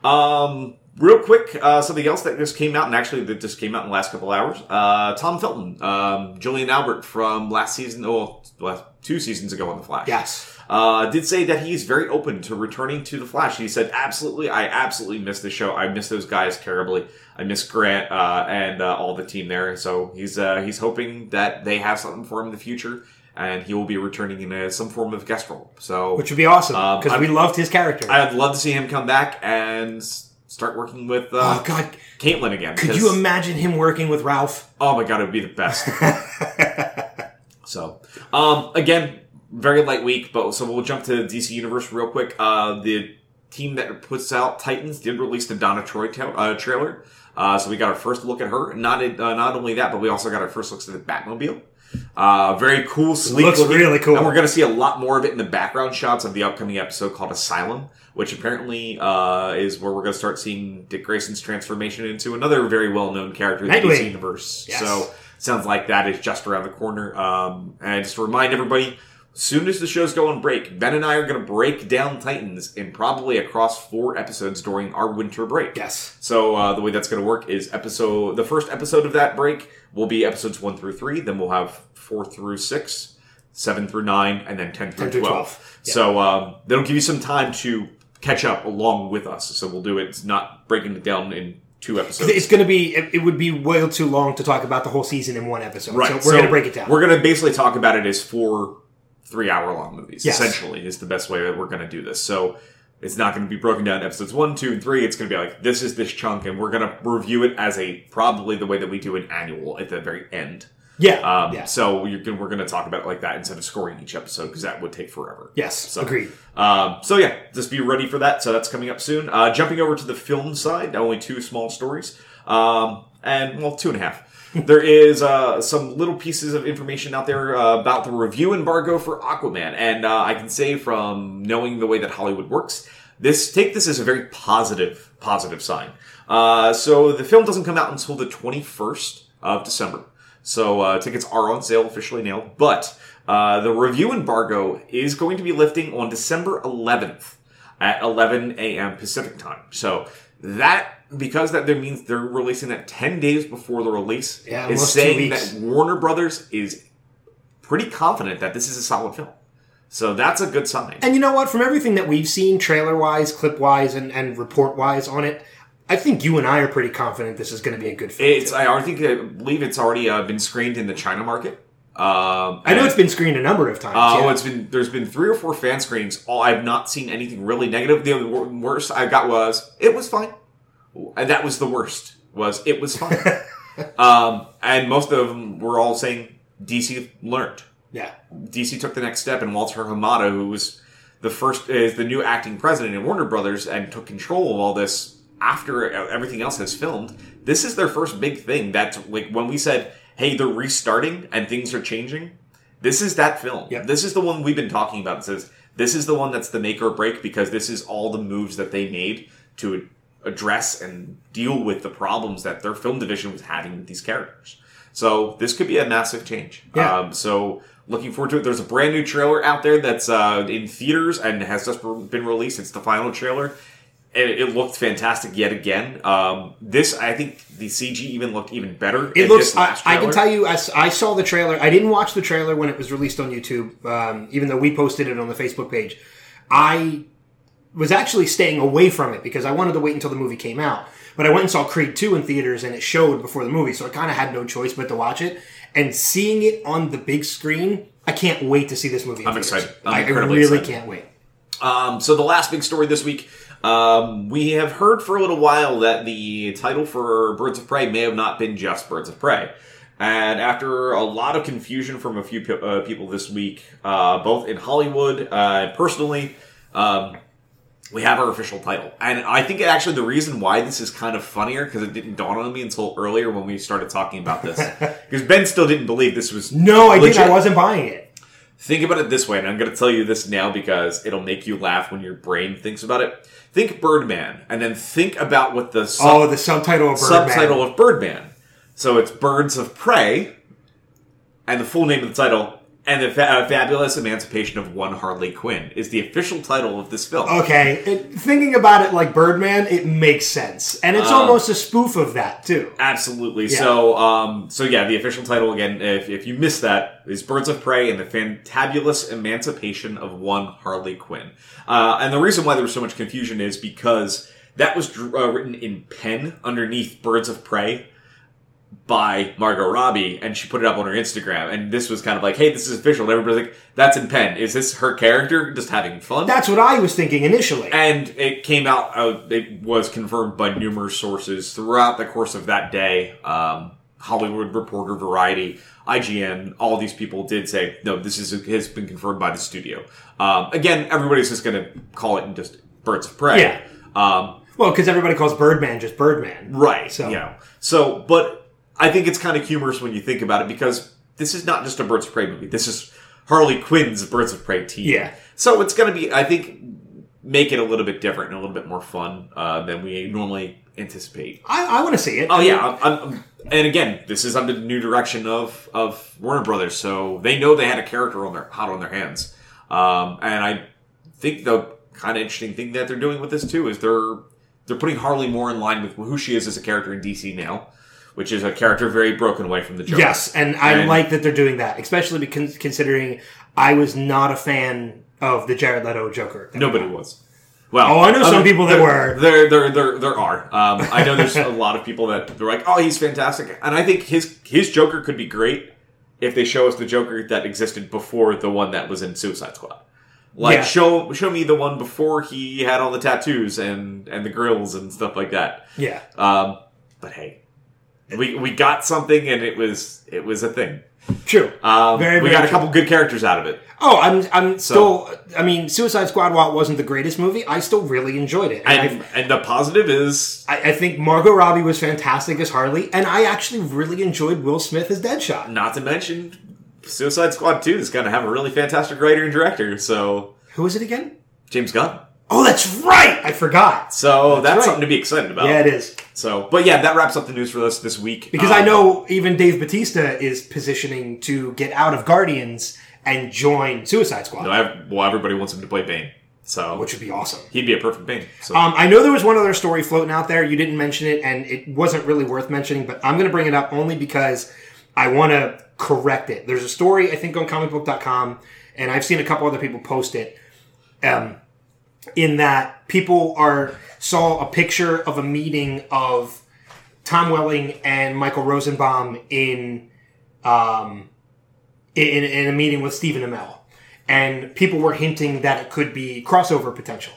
Um, real quick, uh, something else that just came out, and actually that just came out in the last couple hours. Uh, Tom Felton, um, Julian Albert from last season, oh, last two seasons ago on The Flash. Yes. Uh, did say that he's very open to returning to The Flash. He said, absolutely, I absolutely miss the show. I miss those guys terribly. I miss Grant uh, and uh, all the team there. So he's uh, he's hoping that they have something for him in the future, and he will be returning in a, some form of guest role. So Which would be awesome Um, because I'm- we loved his character. I'd love to see him come back and start working with uh, oh God, Caitlin again. Could you imagine him working with Ralph? Oh my god, it would be the best. so, um, again, very light week, but so we'll jump to DC Universe real quick. Uh, the team that puts out Titans did release the Donna Troy ta- uh, trailer, uh, so we got our first look at her. Not uh, not only that, but we also got our first looks at the Batmobile. Uh, very cool, sleek. Looks looking, really cool. and we're going to see a lot more of it in the background shots of the upcoming episode called Asylum, which apparently uh, is where we're going to start seeing Dick Grayson's transformation into another very well-known character in the DC universe. Yes. So sounds like that is just around the corner. Um, and just to remind everybody, soon as the shows go on break, Ben and I are going to break down Titans in probably across four episodes during our winter break. Yes. So uh, the way that's going to work is episode the first episode of that break will be episodes one through three. Then we'll have four through six, seven through nine, and then ten through 10 through twelve. 12. Yeah. So um, that'll give you some time to catch up along with us. So we'll do it. It's not breaking it down in two episodes. It's going to be. It, would be way too long to talk about the whole season in one episode. Right. So we're going to break it down. We're going to basically talk about it as four three hour long movies. Yes. Essentially, is the best way that we're going to do this. So it's not going to be broken down episodes one, two, and three. It's going to be like this is this chunk, and we're going to review it as a probably the way that we do an annual at the very end. yeah. Um, yeah. So we're going to talk about it like that instead of scoring each episode because that would take forever. yes. So, agreed. Um, so yeah, just be ready for that. So that's coming up soon. Uh, jumping over to the film side, only two small stories, um, and well, two and a half. There is uh, some little pieces of information out there uh, about the review embargo for Aquaman, and uh, I can say from knowing the way that Hollywood works, this take this as a very positive, positive sign. Uh, so the film doesn't come out until the twenty first of December. So uh, tickets are on sale officially now, but uh, the review embargo is going to be lifting on December 11th at 11 a.m. Pacific time. So that because that there means they're releasing that 10 days before the release Yeah, is saying that Warner Brothers is pretty confident that this is a solid film. So that's a good sign. And you know what? From everything that we've seen, trailer wise, clip wise, and, and report wise on it, I think you and I are pretty confident this is going to be a good film. It's too. I think I believe it's already uh, been screened in the China market. Um, I know it's been screened a number of times. Uh, yeah. oh, it's been there's been three or four fan screenings. All I've not seen anything really negative. The wor- worst I got was it was fine, and that was the worst. Was it was fine, um, and most of them were all saying DC learned. yeah. DC took the next step, and Walter Hamada, who was the first, is the new acting president in Warner Brothers, and took control of all this after everything else has filmed. This is their first big thing. That's like when we said, "Hey, they're restarting and things are changing." This is that film. Yep. This is the one we've been talking about. It says this is the one that's the make or break because this is all the moves that they made to address and deal with the problems that their film division was having with these characters. So this could be a massive change. Yeah. Um, so looking forward to it. There's a brand new trailer out there that's uh, in theaters and has just been released. It's the final trailer. It, it looked fantastic yet again. Um, this, I think, the CG even looked even better. It looks. I, I can tell you, I saw the trailer. I didn't watch the trailer when it was released on YouTube, um, even though we posted it on the Facebook page. I was actually staying away from it because I wanted to wait until the movie came out. But I went and saw Creed 2 in theaters and it showed before the movie, so I kind of had no choice but to watch it. And seeing it on the big screen, I can't wait to see this movie. I'm theaters. excited. I'm I- I really excited. can't wait. Um, so the last big story this week, um, we have heard for a little while that the title for Birds of Prey may have not been just Birds of Prey. And after a lot of confusion from a few pe- uh, people this week, uh, both in Hollywood uh, and personally, um, we have our official title. And I think actually the reason why this is kind of funnier because it didn't dawn on me until earlier when we started talking about this. Because Ben still didn't believe this was No, I didn't. I wasn't buying it. Think about it this way, and I'm going to tell you this now because it'll make you laugh when your brain thinks about it. Think Birdman, and then think about what the sub- Oh, the subtitle of Birdman. subtitle of Birdman. So it's Birds of Prey, and the full name of the title, and the fa- fabulous emancipation of one Harley Quinn is the official title of this film. Okay, it, thinking about it like Birdman, it makes sense, and it's almost a spoof of that too. Absolutely. Yeah. So, um, so yeah, the official title again, if, if you missed that, is Birds of Prey and the Fantabulous Emancipation of One Harley Quinn. Uh, and the reason why there was so much confusion is because that was uh, written in pen underneath Birds of Prey by Margot Robbie, and she put it up on her Instagram. And this was kind of like, hey, this is official. And everybody's like, that's in pen. Is this her character just having fun? That's what I was thinking initially. And it came out, uh, it was confirmed by numerous sources throughout the course of that day. Um, Hollywood Reporter, Variety, IGN, all these people did say, no, this is has been confirmed by the studio. Um, again, everybody's just going to call it just Birds of Prey. Yeah. Um, well, because everybody calls Birdman just Birdman. right. So- You know. So, but I think it's kind of humorous when you think about it because this is not just a Birds of Prey movie. This is Harley Quinn's Birds of Prey team. Yeah. So it's going to be, I think, make it a little bit different and a little bit more fun uh, than we normally anticipate. I, I want to see it. Oh yeah, I'm, I'm, and again, this is under the new direction of of Warner Brothers, so they know they had a character on their hot on their hands. Um, and I think the kind of interesting thing that they're doing with this too is they're they're putting Harley more in line with who she is as a character in DC now, which is a character very broken away from the Joker. Yes, and I And- like that they're doing that, especially because considering I was not a fan of the Jared Leto Joker. Nobody was. Well, Oh, I know some people that there- were. There, there, there, there are. Um, I know there's a lot of people that they're like, "Oh, he's fantastic," and I think his his Joker could be great if they show us the Joker that existed before the one that was in Suicide Squad. Like, Yeah. show show me the one before he had all the tattoos and and the grills and stuff like that. Yeah, Um, but hey, we we got something, and it was it was a thing. true. Um, Very, we very got a true. couple good characters out of it. Oh, I'm I'm still. I mean, Suicide Squad, while it wasn't the greatest movie, I still really enjoyed it. And And and the positive is I, I think Margot Robbie was fantastic as Harley, and I actually really enjoyed Will Smith as Deadshot. Not to mention, Suicide Squad 2 is going to have a really fantastic writer and director. So, Who was it again? James Gunn. Oh, that's right. I forgot. So, that's, right. something to be excited about. Yeah, it is. So, but yeah, that wraps up the news for us this week. Because Um, I know even Dave Batista is positioning to get out of Guardians and join Suicide Squad, no, ev- well, everybody wants him to play Bane. So, which would be awesome. he'd be a perfect Bane. So, Um, I know there was one other story floating out there. You didn't mention it, and it wasn't really worth mentioning, but I'm going to bring it up only because I want to correct it. There's a story, I think, on comicbook.com, and I've seen a couple other people post it. Um, in that people are saw a picture of a meeting of Tom Welling and Michael Rosenbaum in um, in, in a meeting with Stephen Amell, and people were hinting that it could be crossover potential.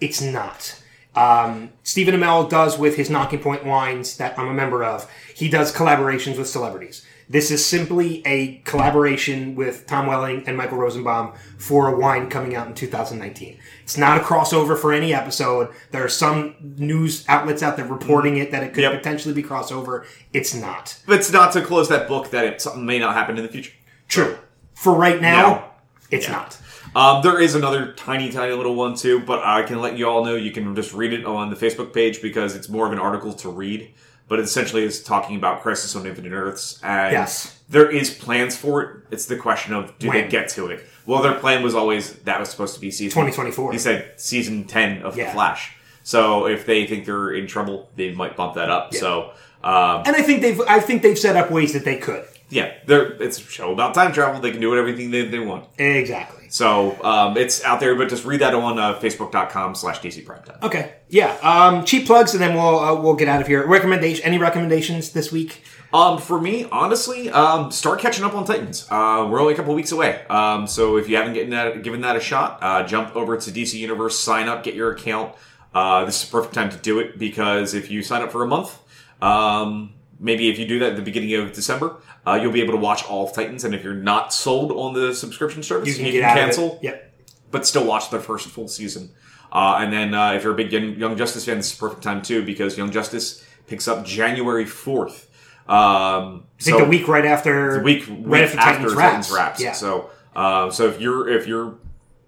It's not. Um, Stephen Amell does with his Nocking Point wines that I'm a member of. He does collaborations with celebrities. This is simply a collaboration with Tom Welling and Michael Rosenbaum for a wine coming out in 2019. It's not a crossover for any episode. There are some news outlets out there reporting it that it could Yep. potentially be crossover. It's not. it's not to close that book that it, something may not happen in the future. True. For right now, No. it's Yeah. not. Um, there is another tiny, tiny little one too, but I can let you all know you can just read it on the Facebook page because it's more of an article to read. But essentially is talking about Crisis on Infinite Earths, and Yes. there is plans for it. It's the question of do they get to it? Well, their plan was always that was supposed to be season 2024. He said season ten of Yeah. the Flash. So if they think they're in trouble, they might bump that up. So um, And I think they've I think they've set up ways that they could. yeah, they're, it's a show about time travel. They can do whatever they, they want. Exactly. So um, it's out there, but just read that on uh, facebook.com slash DC Primetime. Okay. Yeah. Um, cheap plugs, and then we'll uh, we'll get out of here. Recommendation? Any recommendations this week? Um, for me, honestly, um, start catching up on Titans. Uh, we're only a couple weeks away. Um, so if you haven't given that, given that a shot, uh, jump over to DC Universe, sign up, get your account. Uh, this is the perfect time to do it because if you sign up for a month, um, maybe if you do that at the beginning of December, uh, you'll be able to watch all of Titans. And if you're not sold on the subscription service, You can get out cancel. Yep. but still watch the first full season. Uh, and then uh, if you're a big Young Justice fan, this is perfect time too because Young Justice picks up January fourth. Um, I think the week right after the week, right week after, after Titans, Titans wraps. wraps. Yeah. So uh, so if you're if you're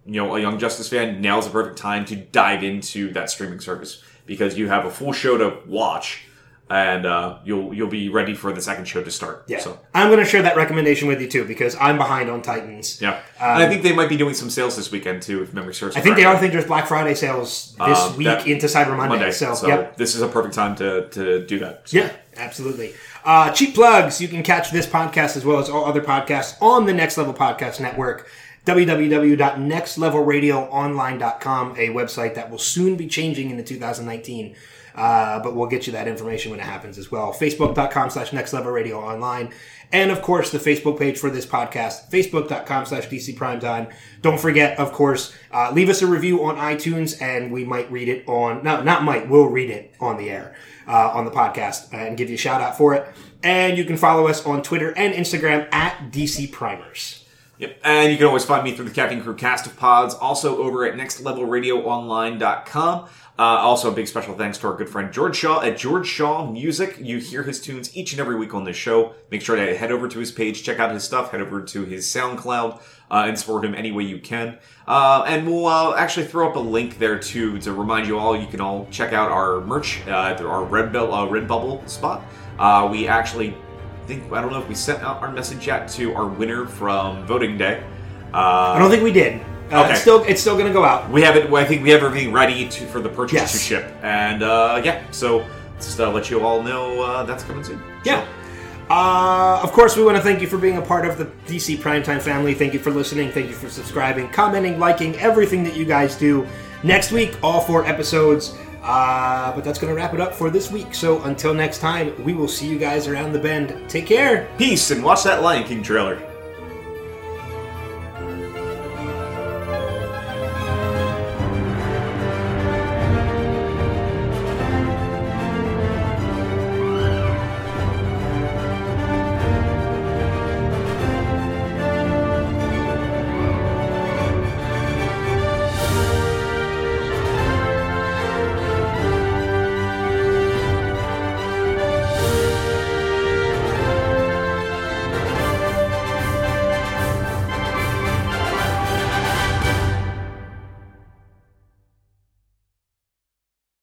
you know a Young Justice fan, now's the perfect time to dive into that streaming service because you have a full show to watch. And uh, you'll you'll be ready for the second show to start. Yeah. So I'm going to share that recommendation with you too because I'm behind on Titans. yeah, and I think they might be doing some sales this weekend too, if memory serves. Um, I think they are. I think there's Black Friday sales this Um, week into Cyber Monday. Monday. So, So, yep. this is a perfect time to to do that. So- Yeah, absolutely. Uh, cheap plugs. You can catch this podcast as well as all other podcasts on the Next Level Podcast Network. www.nextlevelradioonline.com, a website that will soon be changing into 2019. Uh, but we'll get you that information when it happens as well. Facebook.com slash Next Level Radio Online. And of course, the Facebook page for this podcast, Facebook.com slash DC Primetime. Don't forget, of course, uh, leave us a review on iTunes and we might read it on, no, not might, we'll read it on the air, uh, on the podcast and give you a shout out for it. And you can follow us on Twitter and Instagram at DC Primers. Yep. And you can always find me through the Caffeine Crew cast of pods, also over at nextlevelradioonline.com. Uh, also, a big special thanks to our good friend George Shaw at George Shaw Music. You hear his tunes each and every week on this show. Make sure to head over to his page, check out his stuff, head over to his SoundCloud, uh, and support him any way you can. Uh, and we'll uh, actually throw up a link there too to remind you all. You can all check out our merch uh, our Red, Bell, uh, spot. Uh, we actually think I don't know if we sent out our message yet to our winner from voting day. Uh, I don't think we did. Uh, Okay. It's still, it's still going to go out. we have it. I think we have everything ready to for the purchase Yes. to ship, and uh, yeah. So just uh, let you all know uh, that's coming soon. Yeah. Uh, of course, we want to thank you for being a part of the DC Primetime family. Thank you for listening. Thank you for subscribing, commenting, liking, everything that you guys do. Next week, all four episodes. Uh, but that's going to wrap it up for this week. So until next time, we will see you guys around the bend. Take care. Peace, and watch that Lion King trailer.